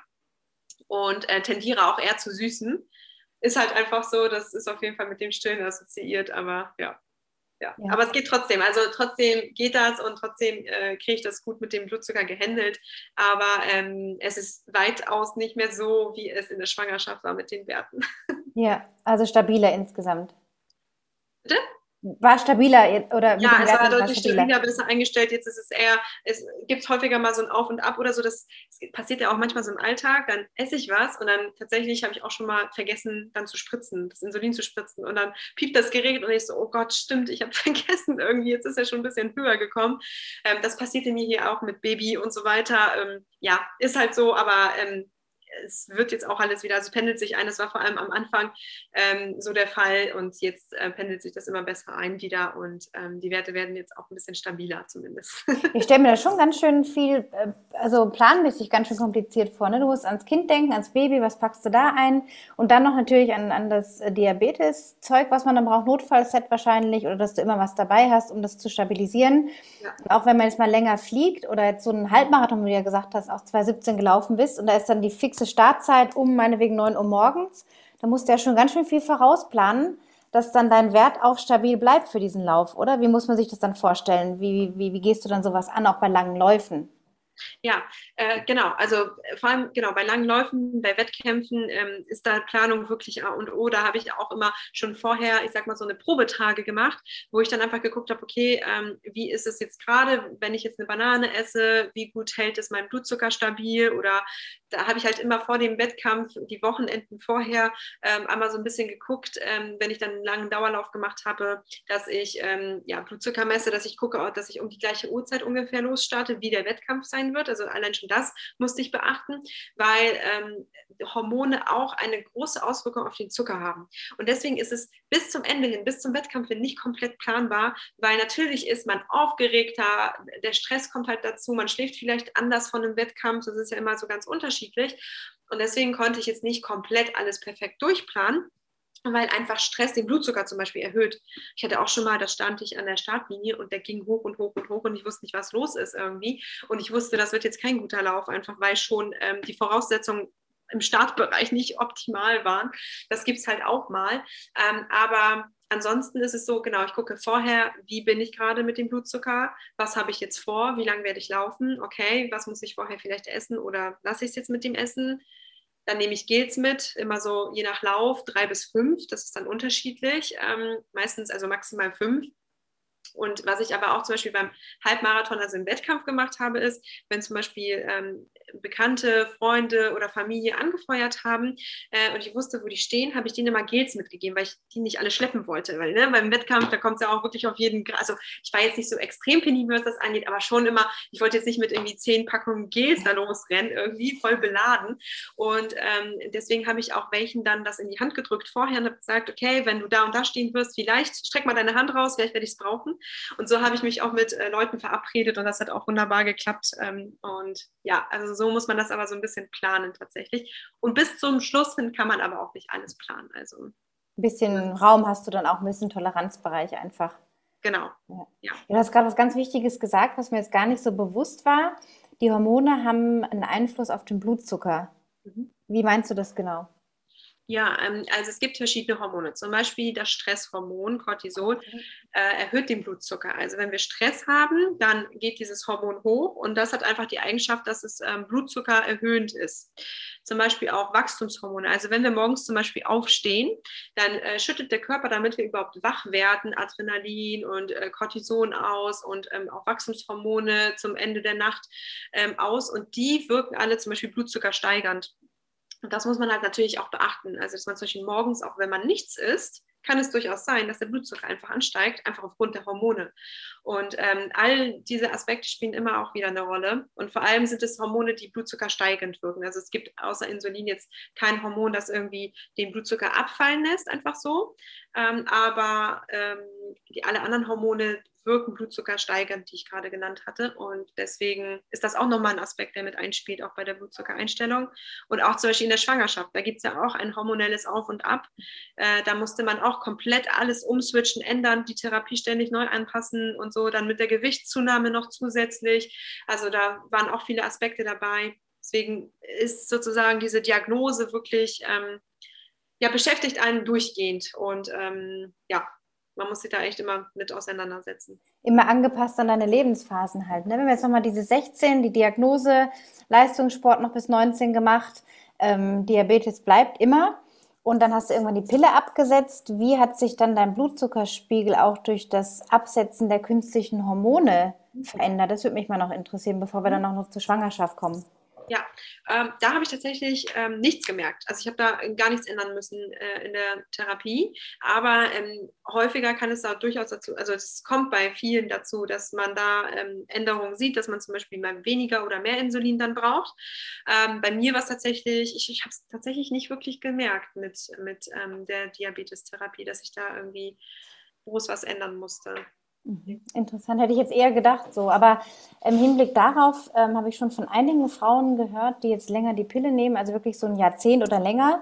und äh, tendiere auch eher zu süßen. Ist halt einfach so, das ist auf jeden Fall mit dem Stillen assoziiert, aber ja ja. ja. Aber es geht trotzdem. Also trotzdem geht das und trotzdem äh, kriege ich das gut mit dem Blutzucker gehandelt. Aber ähm, es ist weitaus nicht mehr so, wie es in der Schwangerschaft war mit den Werten. Ja, also stabiler insgesamt. Bitte? War stabiler oder ja, es war deutlich stabiler, besser eingestellt. Jetzt ist es eher, es gibt häufiger mal so ein Auf und Ab oder so. Das, das passiert ja auch manchmal so im Alltag. Dann esse ich was und dann tatsächlich habe ich auch schon mal vergessen, dann zu spritzen, das Insulin zu spritzen. Und dann piept das Gerät und ich so, oh Gott, stimmt, ich habe vergessen irgendwie. Jetzt ist er schon ein bisschen höher gekommen. Ähm, das passierte mir hier auch mit Baby und so weiter. Ähm, ja, ist halt so, aber ähm, es wird jetzt auch alles wieder, also pendelt sich ein. Das war vor allem am Anfang ähm, so der Fall und jetzt äh, pendelt sich das immer besser ein wieder und ähm, die Werte werden jetzt auch ein bisschen stabiler zumindest. Ich stelle mir das schon ganz schön viel, äh, also planmäßig ganz schön kompliziert vor. Ne? Du musst ans Kind denken, ans Baby, was packst du da ein und dann noch natürlich an, an das Diabetes-Zeug, was man dann braucht, Notfallset wahrscheinlich oder dass du immer was dabei hast, um das zu stabilisieren. Ja. auch wenn man jetzt mal länger fliegt oder jetzt so einen Halbmarathon, wie du ja gesagt hast, auch 2017 gelaufen bist und da ist dann die fixe fixe Startzeit um meinetwegen 9 Uhr morgens, da musst du ja schon ganz schön viel vorausplanen, dass dann dein Wert auch stabil bleibt für diesen Lauf, oder? Wie muss man sich das dann vorstellen? Wie, wie, wie gehst du dann sowas an, auch bei langen Läufen? Ja, äh, genau. Also äh, vor allem genau bei langen Läufen, bei Wettkämpfen ähm, ist da Planung wirklich A und O. Da habe ich auch immer schon vorher, ich sag mal so eine Probetage gemacht, wo ich dann einfach geguckt habe, okay, ähm, wie ist es jetzt gerade, wenn ich jetzt eine Banane esse, wie gut hält es mein Blutzucker stabil oder da habe ich halt immer vor dem Wettkampf, die Wochenenden vorher, ähm, einmal so ein bisschen geguckt, ähm, wenn ich dann einen langen Dauerlauf gemacht habe, dass ich ähm, ja, Blutzucker messe, dass ich gucke, dass ich um die gleiche Uhrzeit ungefähr losstarte, wie der Wettkampf sein wird. Also allein schon das musste ich beachten, weil ähm, Hormone auch eine große Auswirkung auf den Zucker haben. Und deswegen ist es bis zum Ende hin, bis zum Wettkampf hin nicht komplett planbar, weil natürlich ist man aufgeregter, der Stress kommt halt dazu, man schläft vielleicht anders von einem Wettkampf, das ist ja immer so ganz unterschiedlich. Und deswegen konnte ich jetzt nicht komplett alles perfekt durchplanen weil einfach Stress den Blutzucker zum Beispiel erhöht. Ich hatte auch schon mal, da stand ich an der Startlinie und der ging hoch und hoch und hoch und ich wusste nicht, was los ist irgendwie. Und ich wusste, das wird jetzt kein guter Lauf, einfach weil schon ähm, die Voraussetzungen im Startbereich nicht optimal waren. Das gibt es halt auch mal. Ähm, aber ansonsten ist es so, genau, ich gucke vorher, wie bin ich gerade mit dem Blutzucker, was habe ich jetzt vor, wie lange werde ich laufen, okay, was muss ich vorher vielleicht essen oder lasse ich es jetzt mit dem Essen, Dann nehme ich Gels mit, immer so je nach Lauf, drei bis fünf. Das ist dann unterschiedlich. Ähm, meistens also maximal fünf. Und was ich aber auch zum Beispiel beim Halbmarathon, also im Wettkampf gemacht habe, ist, wenn zum Beispiel ähm, Bekannte, Freunde oder Familie angefeuert haben äh, und ich wusste, wo die stehen, habe ich denen immer Gels mitgegeben, weil ich die nicht alle schleppen wollte. Weil ne, beim Wettkampf, da kommt es ja auch wirklich auf jeden. Also ich war jetzt nicht so extrem penibel, was das angeht, aber schon immer, ich wollte jetzt nicht mit irgendwie zehn Packungen Gels da losrennen, irgendwie voll beladen. Und ähm, deswegen habe ich auch welchen dann das in die Hand gedrückt vorher und habe gesagt, okay, wenn du da und da stehen wirst, vielleicht streck mal deine Hand raus, vielleicht werde ich es brauchen. Und so habe ich mich auch mit äh, Leuten verabredet und das hat auch wunderbar geklappt. Ähm, und ja, also so muss man das aber so ein bisschen planen tatsächlich. Und bis zum Schluss hin kann man aber auch nicht alles planen. Also ein bisschen Raum hast du dann auch ein bisschen Toleranzbereich einfach. Genau. Ja. Ja. Du hast gerade was ganz Wichtiges gesagt, was mir jetzt gar nicht so bewusst war. Die Hormone haben einen Einfluss auf den Blutzucker. Mhm. Wie meinst du das genau? Ja, ähm, also es gibt verschiedene Hormone. Zum Beispiel das Stresshormon Cortisol äh, erhöht den Blutzucker. Also wenn wir Stress haben, dann geht dieses Hormon hoch und das hat einfach die Eigenschaft, dass es ähm, Blutzucker erhöhend ist. Zum Beispiel auch Wachstumshormone. Also wenn wir morgens zum Beispiel aufstehen, dann äh, schüttet der Körper, damit wir überhaupt wach werden, Adrenalin und äh, Cortison aus und ähm, auch Wachstumshormone zum Ende der Nacht ähm, aus und die wirken alle zum Beispiel Blutzucker steigernd. Und das muss man halt natürlich auch beachten. Also, dass man zum Beispiel morgens, auch wenn man nichts isst, kann es durchaus sein, dass der Blutzucker einfach ansteigt, einfach aufgrund der Hormone. Und ähm, all diese Aspekte spielen immer auch wieder eine Rolle. Und vor allem sind es Hormone, die Blutzucker steigend wirken. Also es gibt außer Insulin jetzt kein Hormon, das irgendwie den Blutzucker abfallen lässt, einfach so. Ähm, aber ähm, die, alle anderen Hormone wirken Blutzucker steigern, die ich gerade genannt hatte. Und deswegen ist das auch nochmal ein Aspekt, der mit einspielt, auch bei der Blutzuckereinstellung. Und auch zum Beispiel in der Schwangerschaft, da gibt es ja auch ein hormonelles Auf und Ab. Äh, da musste man auch komplett alles umswitchen, ändern, die Therapie ständig neu anpassen und so, dann mit der Gewichtszunahme noch zusätzlich. Also da waren auch viele Aspekte dabei. Deswegen ist sozusagen diese Diagnose wirklich, ähm, ja, beschäftigt einen durchgehend. Und ähm, ja, man muss sich da echt immer mit auseinandersetzen. Immer angepasst an deine Lebensphasen halt. Ne? Wenn wir jetzt nochmal diese 16, die Diagnose, Leistungssport noch bis 19 gemacht, ähm, Diabetes bleibt immer. Und dann hast du irgendwann die Pille abgesetzt. Wie hat sich dann dein Blutzuckerspiegel auch durch das Absetzen der künstlichen Hormone verändert? Das würde mich mal noch interessieren, bevor wir dann auch noch zur Schwangerschaft kommen. Ja, ähm, da habe ich tatsächlich ähm, nichts gemerkt. Also ich habe da gar nichts ändern müssen äh, in der Therapie. Aber ähm, häufiger kann es da durchaus dazu, also es kommt bei vielen dazu, dass man da ähm, Änderungen sieht, dass man zum Beispiel mal weniger oder mehr Insulin dann braucht. Ähm, bei mir war es tatsächlich, ich, ich habe es tatsächlich nicht wirklich gemerkt mit, mit ähm, der Diabetestherapie, dass ich da irgendwie groß was ändern musste. Mhm. Interessant, hätte ich jetzt eher gedacht so. Aber im Hinblick darauf ähm, habe ich schon von einigen Frauen gehört, die jetzt länger die Pille nehmen, also wirklich so ein Jahrzehnt oder länger,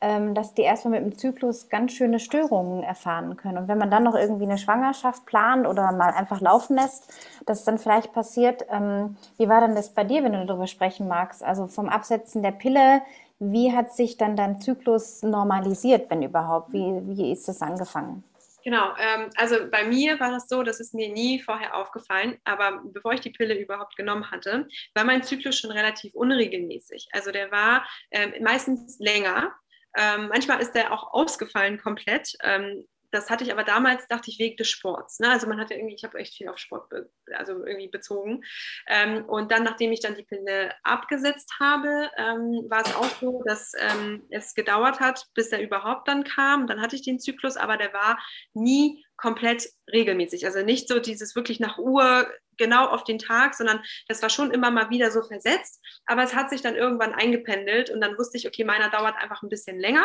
ähm, dass die erstmal mit dem Zyklus ganz schöne Störungen erfahren können. Und wenn man dann noch irgendwie eine Schwangerschaft plant oder mal einfach laufen lässt, dass dann vielleicht passiert. Ähm, wie war denn das bei dir, wenn du darüber sprechen magst? Also vom Absetzen der Pille, wie hat sich dann dein Zyklus normalisiert, wenn überhaupt? Wie, wie ist das angefangen? Genau, ähm, also bei mir war das so, das ist mir nie vorher aufgefallen, aber bevor ich die Pille überhaupt genommen hatte, war mein Zyklus schon relativ unregelmäßig. Also der war ähm, meistens länger. Ähm, manchmal ist der auch ausgefallen komplett. Ähm, das hatte ich aber damals, dachte ich, wegen des Sports. Ne? Also man hat ja irgendwie, ich habe echt viel auf Sport be also irgendwie bezogen. Ähm, und dann, nachdem ich dann die Pille abgesetzt habe, ähm, war es auch so, dass ähm, es gedauert hat, bis er überhaupt dann kam. Dann hatte ich den Zyklus, aber der war nie komplett regelmäßig. Also nicht so dieses wirklich nach Uhr genau auf den Tag, sondern das war schon immer mal wieder so versetzt. Aber es hat sich dann irgendwann eingependelt und dann wusste ich, okay, meiner dauert einfach ein bisschen länger.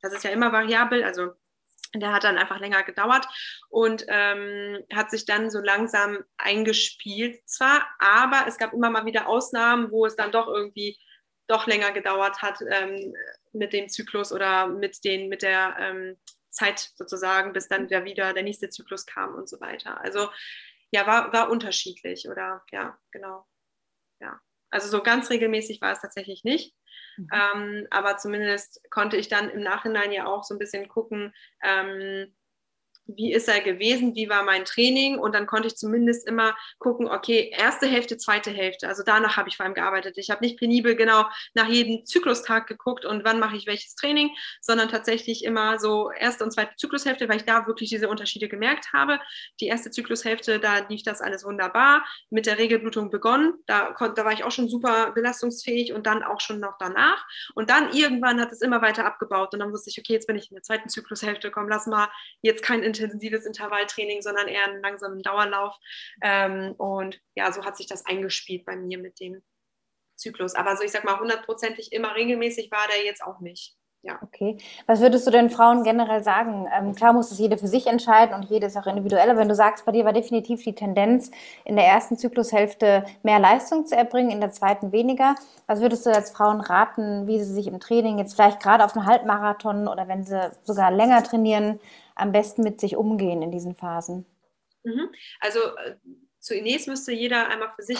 Das ist ja immer variabel, also der hat dann einfach länger gedauert und ähm, hat sich dann so langsam eingespielt zwar, aber es gab immer mal wieder Ausnahmen, wo es dann doch irgendwie doch länger gedauert hat ähm, mit dem Zyklus oder mit, den, mit der ähm, Zeit sozusagen, bis dann wieder, wieder der nächste Zyklus kam und so weiter. Also ja, war, war unterschiedlich oder ja, genau. Ja. Also so ganz regelmäßig war es tatsächlich nicht. Mhm. Ähm, aber zumindest konnte ich dann im Nachhinein ja auch so ein bisschen gucken, ähm, wie ist er gewesen, wie war mein Training und dann konnte ich zumindest immer gucken, okay, erste Hälfte, zweite Hälfte. Also danach habe ich vor allem gearbeitet. Ich habe nicht penibel genau nach jedem Zyklustag geguckt und wann mache ich welches Training, sondern tatsächlich immer so erste und zweite Zyklushälfte, weil ich da wirklich diese Unterschiede gemerkt habe. Die erste Zyklushälfte, da lief das alles wunderbar, mit der Regelblutung begonnen. Da, da war ich auch schon super belastungsfähig und dann auch schon noch danach. Und dann irgendwann hat es immer weiter abgebaut und dann wusste ich, okay, jetzt bin ich in der zweiten Zyklushälfte, komm, lass mal jetzt kein intensives Intervalltraining, sondern eher einen langsamen Dauerlauf. Ähm, und ja, so hat sich das eingespielt bei mir mit dem Zyklus. Aber so, ich sag mal, hundertprozentig immer regelmäßig war der jetzt auch nicht. Ja. Okay. Was würdest du denn Frauen generell sagen? Ähm, klar muss es jede für sich entscheiden und jede ist auch individuell. Aber wenn du sagst, bei dir war definitiv die Tendenz, in der ersten Zyklushälfte mehr Leistung zu erbringen, in der zweiten weniger. Was würdest du als Frauen raten, wie sie sich im Training jetzt vielleicht gerade auf einen Halbmarathon oder wenn sie sogar länger trainieren, am besten mit sich umgehen in diesen Phasen? Mhm. Also äh, zunächst müsste jeder einmal für sich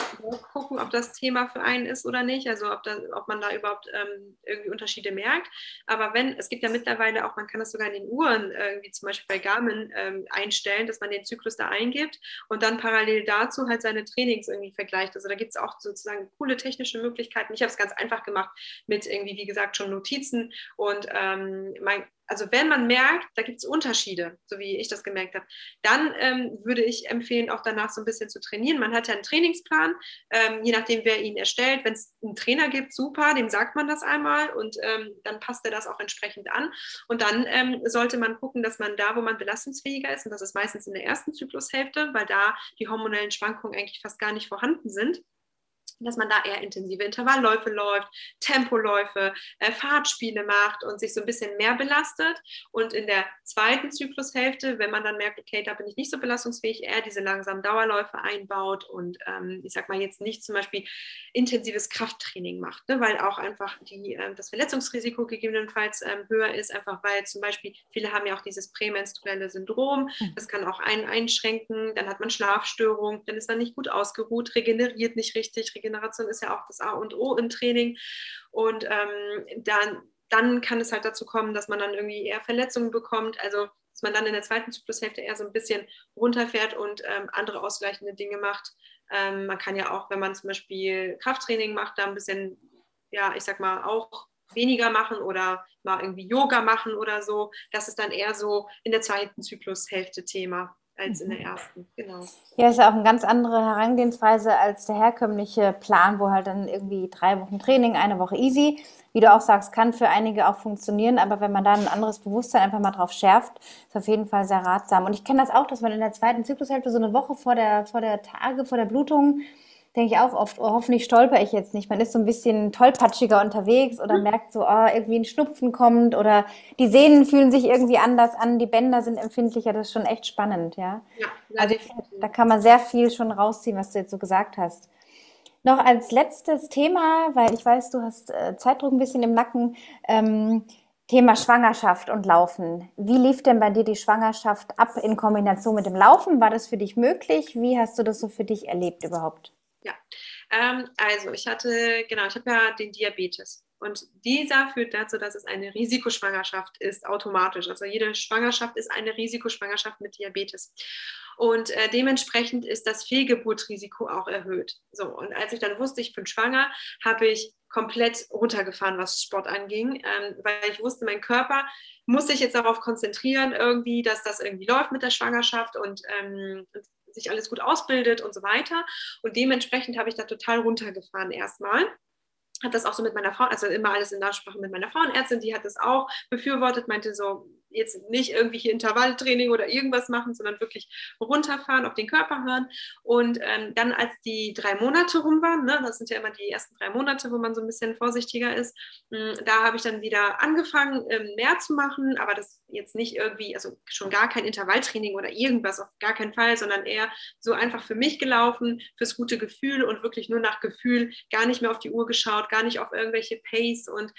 gucken, ob das Thema für einen ist oder nicht, also ob, da, ob man da überhaupt ähm, irgendwie Unterschiede merkt. Aber wenn, es gibt ja mittlerweile auch, man kann das sogar in den Uhren, irgendwie zum Beispiel bei Garmin ähm, einstellen, dass man den Zyklus da eingibt und dann parallel dazu halt seine Trainings irgendwie vergleicht. Also da gibt es auch sozusagen coole technische Möglichkeiten. Ich habe es ganz einfach gemacht mit irgendwie, wie gesagt, schon Notizen und ähm, mein, also wenn man merkt, da gibt es Unterschiede, so wie ich das gemerkt habe, dann ähm, würde ich empfehlen, auch danach so ein bisschen zu trainieren. Man hat ja einen Trainingsplan, ähm, je nachdem, wer ihn erstellt. Wenn es einen Trainer gibt, super, dem sagt man das einmal und ähm, dann passt er das auch entsprechend an. Und dann ähm, sollte man gucken, dass man da, wo man belastungsfähiger ist, und das ist meistens in der ersten Zyklushälfte, weil da die hormonellen Schwankungen eigentlich fast gar nicht vorhanden sind, dass man da eher intensive Intervallläufe läuft, Tempoläufe, äh, Fahrtspiele macht und sich so ein bisschen mehr belastet. Und in der zweiten Zyklushälfte, wenn man dann merkt, okay, da bin ich nicht so belastungsfähig, eher diese langsamen Dauerläufe einbaut und ähm, ich sag mal jetzt nicht zum Beispiel intensives Krafttraining macht, ne, weil auch einfach die, äh, das Verletzungsrisiko gegebenenfalls ähm, höher ist, einfach weil zum Beispiel viele haben ja auch dieses prämenstruelle Syndrom, hm. das kann auch einen einschränken, dann hat man Schlafstörungen, dann ist man nicht gut ausgeruht, regeneriert nicht richtig, regeneriert Regeneration ist ja auch das A und O im Training. Und ähm, dann, dann kann es halt dazu kommen, dass man dann irgendwie eher Verletzungen bekommt. Also dass man dann in der zweiten Zyklushälfte eher so ein bisschen runterfährt und ähm, andere ausgleichende Dinge macht. Ähm, man kann ja auch, wenn man zum Beispiel Krafttraining macht, da ein bisschen, ja, ich sag mal, auch weniger machen oder mal irgendwie Yoga machen oder so. Das ist dann eher so in der zweiten Zyklushälfte Thema als in der mhm. ersten. Genau. Ja, ist ja auch eine ganz andere Herangehensweise als der herkömmliche Plan, wo halt dann irgendwie drei Wochen Training, eine Woche easy. Wie du auch sagst, kann für einige auch funktionieren, aber wenn man da ein anderes Bewusstsein einfach mal drauf schärft, ist auf jeden Fall sehr ratsam. Und ich kenne das auch, dass man in der zweiten Zyklushälfte so eine Woche vor der, vor der Tage, vor der Blutung denke ich auch oft, oh, hoffentlich stolper ich jetzt nicht. Man ist so ein bisschen tollpatschiger unterwegs oder mhm. merkt so, oh, irgendwie ein Schnupfen kommt oder die Sehnen fühlen sich irgendwie anders an, die Bänder sind empfindlicher. Das ist schon echt spannend, ja. ja also ich, da kann man sehr viel schon rausziehen, was du jetzt so gesagt hast. Noch als letztes Thema, weil ich weiß, du hast äh, Zeitdruck ein bisschen im Nacken. Ähm, Thema Schwangerschaft und Laufen. Wie lief denn bei dir die Schwangerschaft ab in Kombination mit dem Laufen? War das für dich möglich? Wie hast du das so für dich erlebt überhaupt? Ja, ähm, also ich hatte, genau, ich habe ja den Diabetes. Und dieser führt dazu, dass es eine Risikoschwangerschaft ist, automatisch. Also jede Schwangerschaft ist eine Risikoschwangerschaft mit Diabetes. Und äh, dementsprechend ist das Fehlgeburtrisiko auch erhöht. So, und als ich dann wusste, ich bin schwanger, habe ich komplett runtergefahren, was Sport anging, ähm, weil ich wusste, mein Körper muss sich jetzt darauf konzentrieren, irgendwie, dass das irgendwie läuft mit der Schwangerschaft und ähm, sich alles gut ausbildet und so weiter. Und dementsprechend habe ich da total runtergefahren erstmal hat das auch so mit meiner Frau, also immer alles in Nachsprache mit meiner Frauenärztin, die hat das auch befürwortet, meinte so, jetzt nicht irgendwie hier Intervalltraining oder irgendwas machen, sondern wirklich runterfahren, auf den Körper hören. Und ähm, dann, als die drei Monate rum waren, ne, das sind ja immer die ersten drei Monate, wo man so ein bisschen vorsichtiger ist, mh, hm, da habe ich dann wieder angefangen, ähm, mehr zu machen, aber das jetzt nicht irgendwie, also schon gar kein Intervalltraining oder irgendwas, auf gar keinen Fall, sondern eher so einfach für mich gelaufen, fürs gute Gefühl und wirklich nur nach Gefühl, gar nicht mehr auf die Uhr geschaut, gar nicht auf irgendwelche Pace und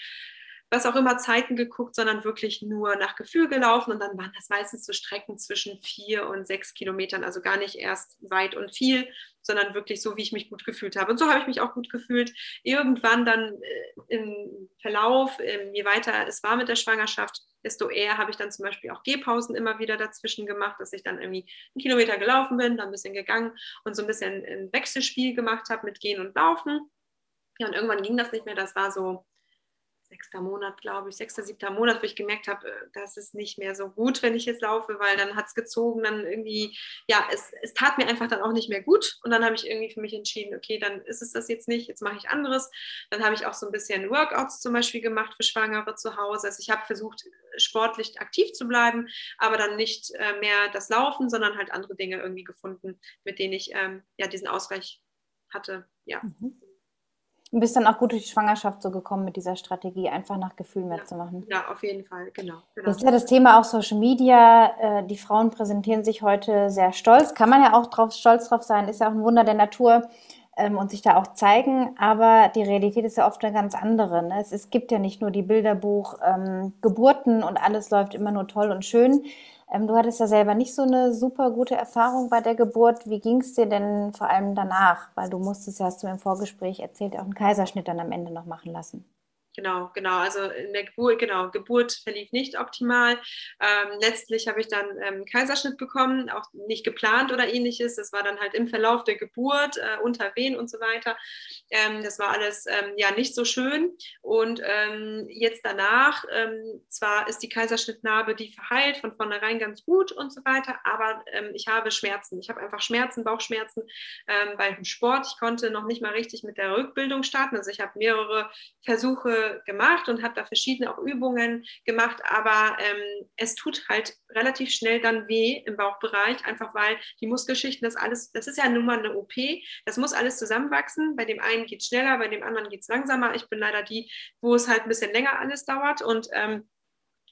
was auch immer Zeiten geguckt, sondern wirklich nur nach Gefühl gelaufen. Und dann waren das meistens so Strecken zwischen vier und sechs Kilometern, also gar nicht erst weit und viel, sondern wirklich so, wie ich mich gut gefühlt habe. Und so habe ich mich auch gut gefühlt. Irgendwann dann äh, im Verlauf, äh, je weiter es war mit der Schwangerschaft, desto eher habe ich dann zum Beispiel auch Gehpausen immer wieder dazwischen gemacht, dass ich dann irgendwie einen Kilometer gelaufen bin, dann ein bisschen gegangen und so ein bisschen ein Wechselspiel gemacht habe mit Gehen und Laufen. Ja, und irgendwann ging das nicht mehr. Das war so sechster Monat, glaube ich, sechster, siebter Monat, wo ich gemerkt habe, äh, das ist nicht mehr so gut, wenn ich jetzt laufe, weil dann hat es gezogen, dann irgendwie, ja, es, es tat mir einfach dann auch nicht mehr gut. Und dann habe ich irgendwie für mich entschieden, okay, dann ist es das jetzt nicht, jetzt mache ich anderes. Dann habe ich auch so ein bisschen Workouts zum Beispiel gemacht für Schwangere zu Hause. Also ich habe versucht, sportlich aktiv zu bleiben, aber dann nicht äh, mehr das Laufen, sondern halt andere Dinge irgendwie gefunden, mit denen ich ähm, ja diesen Ausgleich hatte. Ja. Mhm. Und bist dann auch gut durch die Schwangerschaft so gekommen mit dieser Strategie, einfach nach Gefühl mehr ja, zu machen. Ja, auf jeden Fall, genau. genau. Jetzt ist ja das Thema auch Social Media. Äh, die Frauen präsentieren sich heute sehr stolz. Kann man ja auch drauf, stolz drauf sein, ist ja auch ein Wunder der Natur ähm, und sich da auch zeigen. Aber die Realität ist ja oft eine ganz andere. Ne? Es, es, gibt ja nicht nur die Bilderbuch ähm, Geburten und alles läuft immer nur toll und schön, ähm, du hattest ja selber nicht so eine super gute Erfahrung bei der Geburt. Wie ging es dir denn vor allem danach? Weil du musstest, ja, hast du im Vorgespräch erzählt, auch einen Kaiserschnitt dann am Ende noch machen lassen. Genau, genau. Also in der Geburt, genau, Geburt verlief nicht optimal. Ähm, letztlich habe ich dann ähm, Kaiserschnitt bekommen, auch nicht geplant oder ähnliches. Das war dann halt im Verlauf der Geburt, äh, unter Wehen und so weiter. Ähm, das war alles ähm, ja nicht so schön. Und ähm, jetzt danach, ähm, zwar ist die Kaiserschnittnarbe, die verheilt von vornherein ganz gut und so weiter, aber ich habe Schmerzen. Ich habe einfach Schmerzen, Bauchschmerzen beim Sport. Ich konnte noch nicht mal richtig mit der Rückbildung starten. Also ich habe mehrere Versuche gemacht und habe da verschiedene auch Übungen gemacht, aber ähm, es tut halt relativ schnell dann weh im Bauchbereich, einfach weil die Muskelschichten, das alles, das ist ja nun mal eine OP, das muss alles zusammenwachsen. Bei dem einen geht es schneller, bei dem anderen geht es langsamer. Ich bin leider die, wo es halt ein bisschen länger alles dauert und ähm,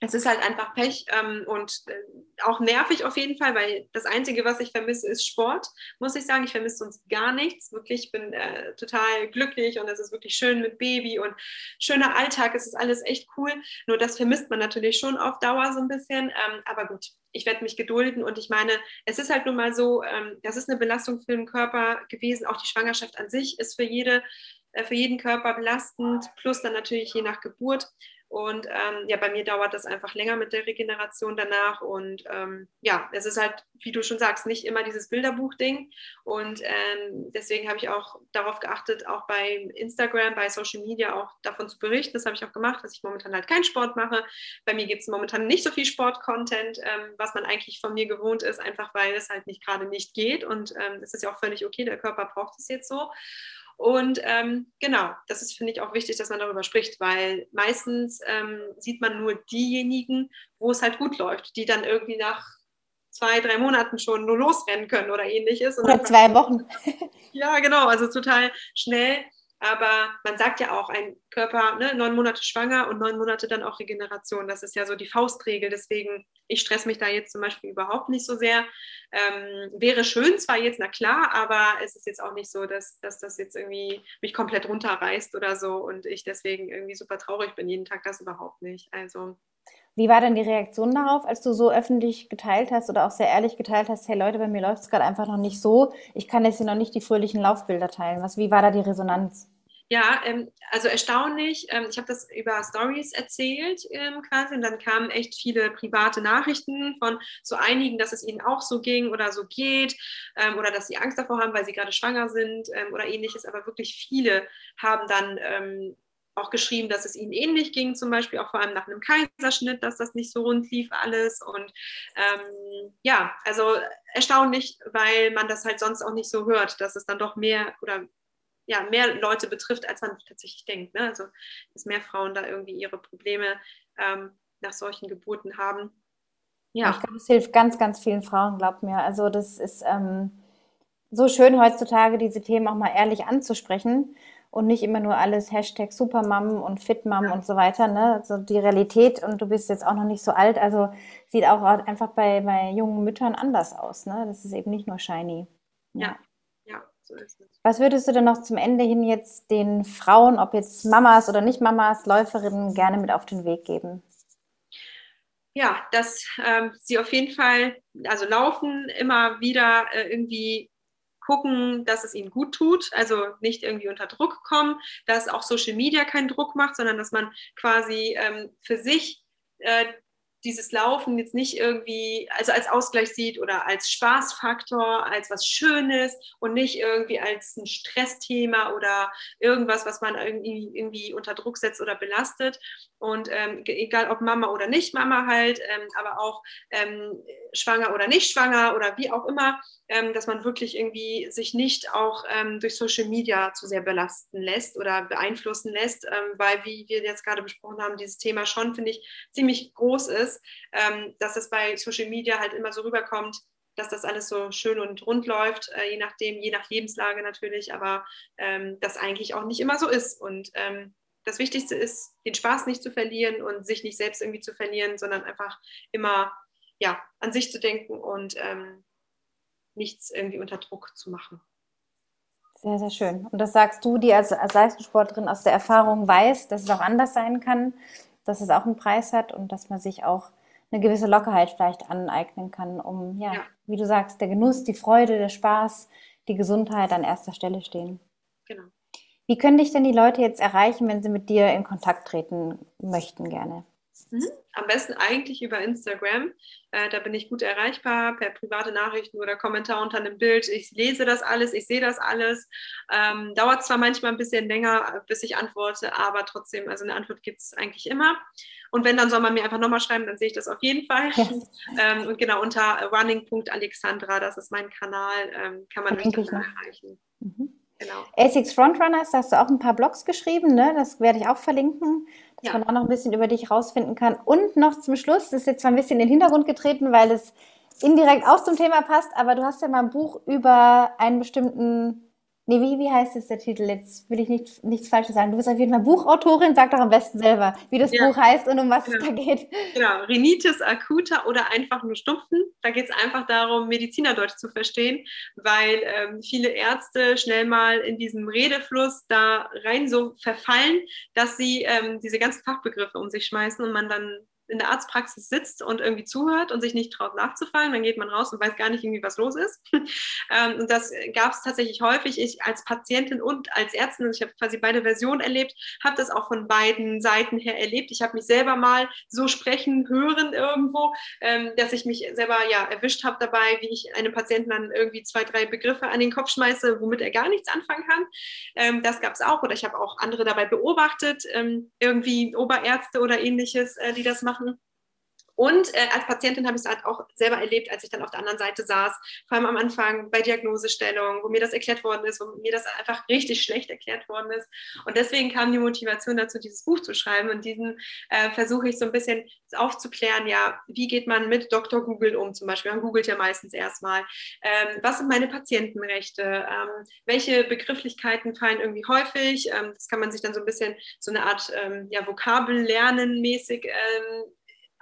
es ist halt einfach Pech ähm, und äh, auch nervig auf jeden Fall, weil das Einzige, was ich vermisse, ist Sport, muss ich sagen. Ich vermisse sonst gar nichts. Wirklich, ich bin äh, total glücklich und es ist wirklich schön mit Baby und schöner Alltag. Es ist alles echt cool. Nur das vermisst man natürlich schon auf Dauer so ein bisschen. Ähm, aber gut, ich werde mich gedulden und ich meine, es ist halt nun mal so, ähm, das ist eine Belastung für den Körper gewesen. Auch die Schwangerschaft an sich ist für jede für jeden Körper belastend, plus dann natürlich je nach Geburt. Und ähm, ja, bei mir dauert das einfach länger mit der Regeneration danach. Und ähm, ja, es ist halt, wie du schon sagst, nicht immer dieses Bilderbuch-Ding. Und ähm, deswegen habe ich auch darauf geachtet, auch bei Instagram, bei Social Media auch davon zu berichten. Das habe ich auch gemacht, dass ich momentan halt keinen Sport mache. Bei mir gibt es momentan nicht so viel Sport-Content, ähm, was man eigentlich von mir gewohnt ist, einfach weil es halt nicht gerade nicht geht. Und ähm, das ist ja auch völlig okay, der Körper braucht es jetzt so. Und ähm, genau, das ist, finde ich, auch wichtig, dass man darüber spricht, weil meistens ähm, sieht man nur diejenigen, wo es halt gut läuft, die dann irgendwie nach zwei, drei Monaten schon nur losrennen können oder ähnliches. Oder zwei Wochen. ja, genau, also total schnell. Aber man sagt ja auch, ein Körper, ne, neun Monate schwanger und neun Monate dann auch Regeneration. Das ist ja so die Faustregel. Deswegen, ich stress mich da jetzt zum Beispiel überhaupt nicht so sehr. Ähm, wäre schön zwar jetzt, na klar, aber es ist jetzt auch nicht so, dass, dass das jetzt irgendwie mich komplett runterreißt oder so und ich deswegen irgendwie super traurig bin jeden Tag. Das überhaupt nicht. Also. Wie war denn die Reaktion darauf, als du so öffentlich geteilt hast oder auch sehr ehrlich geteilt hast, hey Leute, bei mir läuft es gerade einfach noch nicht so, ich kann jetzt hier noch nicht die fröhlichen Laufbilder teilen. Was, wie war da die Resonanz? Ja, ähm, also erstaunlich. Ähm, ich habe das über Stories erzählt ähm, quasi und dann kamen echt viele private Nachrichten von so einigen, dass es ihnen auch so ging oder so geht ähm, oder dass sie Angst davor haben, weil sie gerade schwanger sind ähm, oder ähnliches. Aber wirklich viele haben dann ähm, auch geschrieben, dass es ihnen ähnlich ging, zum Beispiel auch vor allem nach einem Kaiserschnitt, dass das nicht so rund lief alles. Und ja, also erstaunlich, weil man das halt sonst auch nicht so hört, dass es dann doch mehr oder ja, mehr Leute betrifft, als man tatsächlich denkt. Ne? Also, dass mehr Frauen da irgendwie ihre Probleme ähm, nach solchen Geburten haben. Ja. Ich glaube, es hilft ganz, ganz vielen Frauen, glaubt mir. Also, das ist ähm, so schön heutzutage, diese Themen auch mal ehrlich anzusprechen und nicht immer nur alles Hashtag Supermam und Fitmam und so weiter. Ne? Also die Realität, und du bist jetzt auch noch nicht so alt, also sieht auch einfach bei, bei jungen Müttern anders aus. Ne? Das ist eben nicht nur shiny. ja. ja. So ist es. Was würdest du denn noch zum Ende hin jetzt den Frauen, ob jetzt Mamas oder nicht Mamas, Läuferinnen, gerne mit auf den Weg geben? Ja, dass ähm, sie auf jeden Fall, also laufen, immer wieder äh, irgendwie gucken, dass es ihnen gut tut, also nicht irgendwie unter Druck kommen, dass auch Social Media keinen Druck macht, sondern dass man quasi ähm, für sich äh, dieses Laufen jetzt nicht irgendwie, also als Ausgleich sieht oder als Spaßfaktor, als was Schönes und nicht irgendwie als ein Stressthema oder irgendwas, was man irgendwie, irgendwie unter Druck setzt oder belastet. Und ähm, egal ob Mama oder nicht Mama halt, ähm, aber auch ähm, schwanger oder nicht schwanger oder wie auch immer, ähm, dass man wirklich irgendwie sich nicht auch ähm, durch Social Media zu sehr belasten lässt oder beeinflussen lässt, ähm, weil, wie wir jetzt gerade besprochen haben, dieses Thema schon, finde ich, ziemlich groß ist, dass es bei Social Media halt immer so rüberkommt, dass das alles so schön und rund läuft, äh, je nachdem, je nach Lebenslage natürlich, aber ähm, das eigentlich auch nicht immer so ist. Und ähm, das Wichtigste ist, den Spaß nicht zu verlieren und sich nicht selbst irgendwie zu verlieren, sondern einfach immer ja, an sich zu denken und ähm, nichts irgendwie unter Druck zu machen. Sehr, sehr schön. Und das sagst du, die als, als Leistungssportlerin aus der Erfahrung weiß, dass es auch anders sein kann, dass es auch einen Preis hat und dass man sich auch eine gewisse Lockerheit vielleicht aneignen kann, um, ja, ja, wie du sagst, der Genuss, die Freude, der Spaß, die Gesundheit an erster Stelle stehen. Genau. Wie können dich denn die Leute jetzt erreichen, wenn sie mit dir in Kontakt treten möchten gerne? Mhm. Am besten eigentlich über Instagram. Äh, da bin ich gut erreichbar per private Nachrichten oder Kommentar unter einem Bild. Ich lese das alles, ich sehe das alles. Ähm, dauert zwar manchmal ein bisschen länger, bis ich antworte, aber trotzdem, also eine Antwort gibt es eigentlich immer. Und wenn, dann soll man mir einfach nochmal schreiben, dann sehe ich das auf jeden Fall. Yes. Ähm, und genau unter running.alexandra, das ist mein Kanal, ähm, kann man mich dann erreichen. Mhm. Genau. ASICS Frontrunners, da hast du auch ein paar Blogs geschrieben, ne? das werde ich auch verlinken, dass ja. man auch noch ein bisschen über dich rausfinden kann. Und noch zum Schluss, das ist jetzt zwar ein bisschen in den Hintergrund getreten, weil es indirekt auch zum Thema passt, aber du hast ja mal ein Buch über einen bestimmten Nee, wie, wie heißt es der Titel? Jetzt will ich nicht, nichts Falsches sagen. Du bist auf jeden Fall Buchautorin, sag doch am besten selber, wie das ja. Buch heißt und um was genau. es da geht. Genau, Rhinitis acuta oder einfach nur Stumpfen. Da geht es einfach darum, Medizinerdeutsch zu verstehen, weil ähm, viele Ärzte schnell mal in diesem Redefluss da rein so verfallen, dass sie ähm, diese ganzen Fachbegriffe um sich schmeißen und man dann in der Arztpraxis sitzt und irgendwie zuhört und sich nicht traut nachzufragen, dann geht man raus und weiß gar nicht irgendwie, was los ist. Ähm, und das gab es tatsächlich häufig. Ich als Patientin und als Ärztin, ich habe quasi beide Versionen erlebt, habe das auch von beiden Seiten her erlebt. Ich habe mich selber mal so sprechen hören irgendwo, ähm, dass ich mich selber ja erwischt habe dabei, wie ich einem Patienten dann irgendwie zwei, drei Begriffe an den Kopf schmeiße, womit er gar nichts anfangen kann. Ähm, das gab es auch. Oder ich habe auch andere dabei beobachtet, irgendwie Oberärzte oder ähnliches, äh, die das machen machen. Und äh, als Patientin habe ich es halt auch selber erlebt, als ich dann auf der anderen Seite saß, vor allem am Anfang bei Diagnosestellung, wo mir das erklärt worden ist, wo mir das einfach richtig schlecht erklärt worden ist. Und deswegen kam die Motivation dazu, dieses Buch zu schreiben. Und diesen äh, versuche ich so ein bisschen aufzuklären, ja, wie geht man mit Dr. Google um zum Beispiel? Man googelt ja meistens erstmal. Ähm, was sind meine Patientenrechte? Ähm, welche Begrifflichkeiten fallen irgendwie häufig? Ähm, das kann man sich dann so ein bisschen so eine Art ähm, ja, Vokabel lernen mäßig ähm,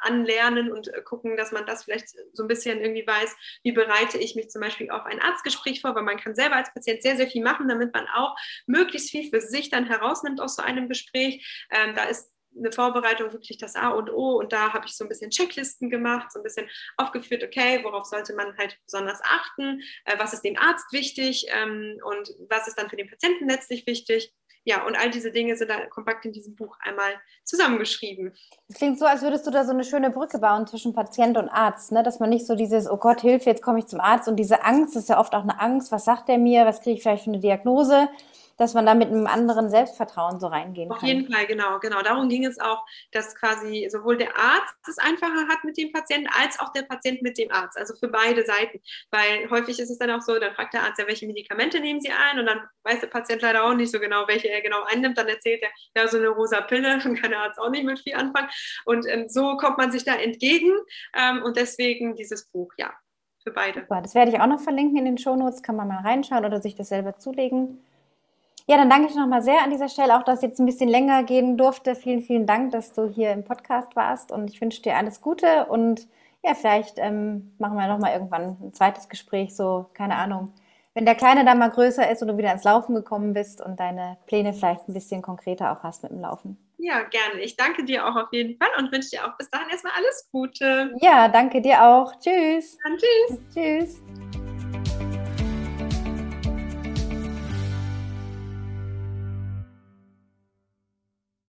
anlernen und äh, gucken, dass man das vielleicht so ein bisschen irgendwie weiß, wie bereite ich mich zum Beispiel auf ein Arztgespräch vor, weil man kann selber als Patient sehr, sehr viel machen, damit man auch möglichst viel für sich dann herausnimmt aus so einem Gespräch. Ähm, da ist eine Vorbereitung wirklich das A und O und da habe ich so ein bisschen Checklisten gemacht, so ein bisschen aufgeführt, okay, worauf sollte man halt besonders achten, äh, was ist dem Arzt wichtig? Ähm, und was ist dann für den Patienten letztlich wichtig ja, und all diese Dinge sind da kompakt in diesem Buch einmal zusammengeschrieben. Es klingt so, als würdest du da so eine schöne Brücke bauen zwischen Patient und Arzt, ne? dass man nicht so dieses, oh Gott, Hilfe, jetzt komme ich zum Arzt und diese Angst, das ist ja oft auch eine Angst, was sagt der mir, was kriege ich vielleicht für eine Diagnose, dass man da mit einem anderen Selbstvertrauen so reingehen Auf kann. Auf jeden Fall, genau, genau. Darum ging es auch, dass quasi sowohl der Arzt es einfacher hat mit dem Patienten, als auch der Patient mit dem Arzt. Also für beide Seiten. Weil häufig ist es dann auch so, dann fragt der Arzt ja, welche Medikamente nehmen Sie ein? Und dann weiß der Patient leider auch nicht so genau, welche er genau einnimmt. Dann erzählt er, ja, so eine rosa Pille, dann kann der Arzt auch nicht mit viel anfangen. Und ähm, so kommt man sich da entgegen. Ähm, und deswegen dieses Buch, ja, für beide. Super, das werde ich auch noch verlinken in den Shownotes, kann man mal reinschauen oder sich das selber zulegen. Ja, dann danke ich nochmal sehr an dieser Stelle, auch dass es jetzt ein bisschen länger gehen durfte. Vielen, vielen Dank, dass du hier im Podcast warst und ich wünsche dir alles Gute und ja, vielleicht ähm, machen wir nochmal irgendwann ein zweites Gespräch, so, keine Ahnung. Wenn der Kleine dann mal größer ist und du wieder ins Laufen gekommen bist und deine Pläne vielleicht ein bisschen konkreter auch hast mit dem Laufen. Ja, gerne. Ich danke dir auch auf jeden Fall und wünsche dir auch bis dahin erstmal alles Gute. Ja, danke dir auch. Tschüss. Dann tschüss. Tschüss.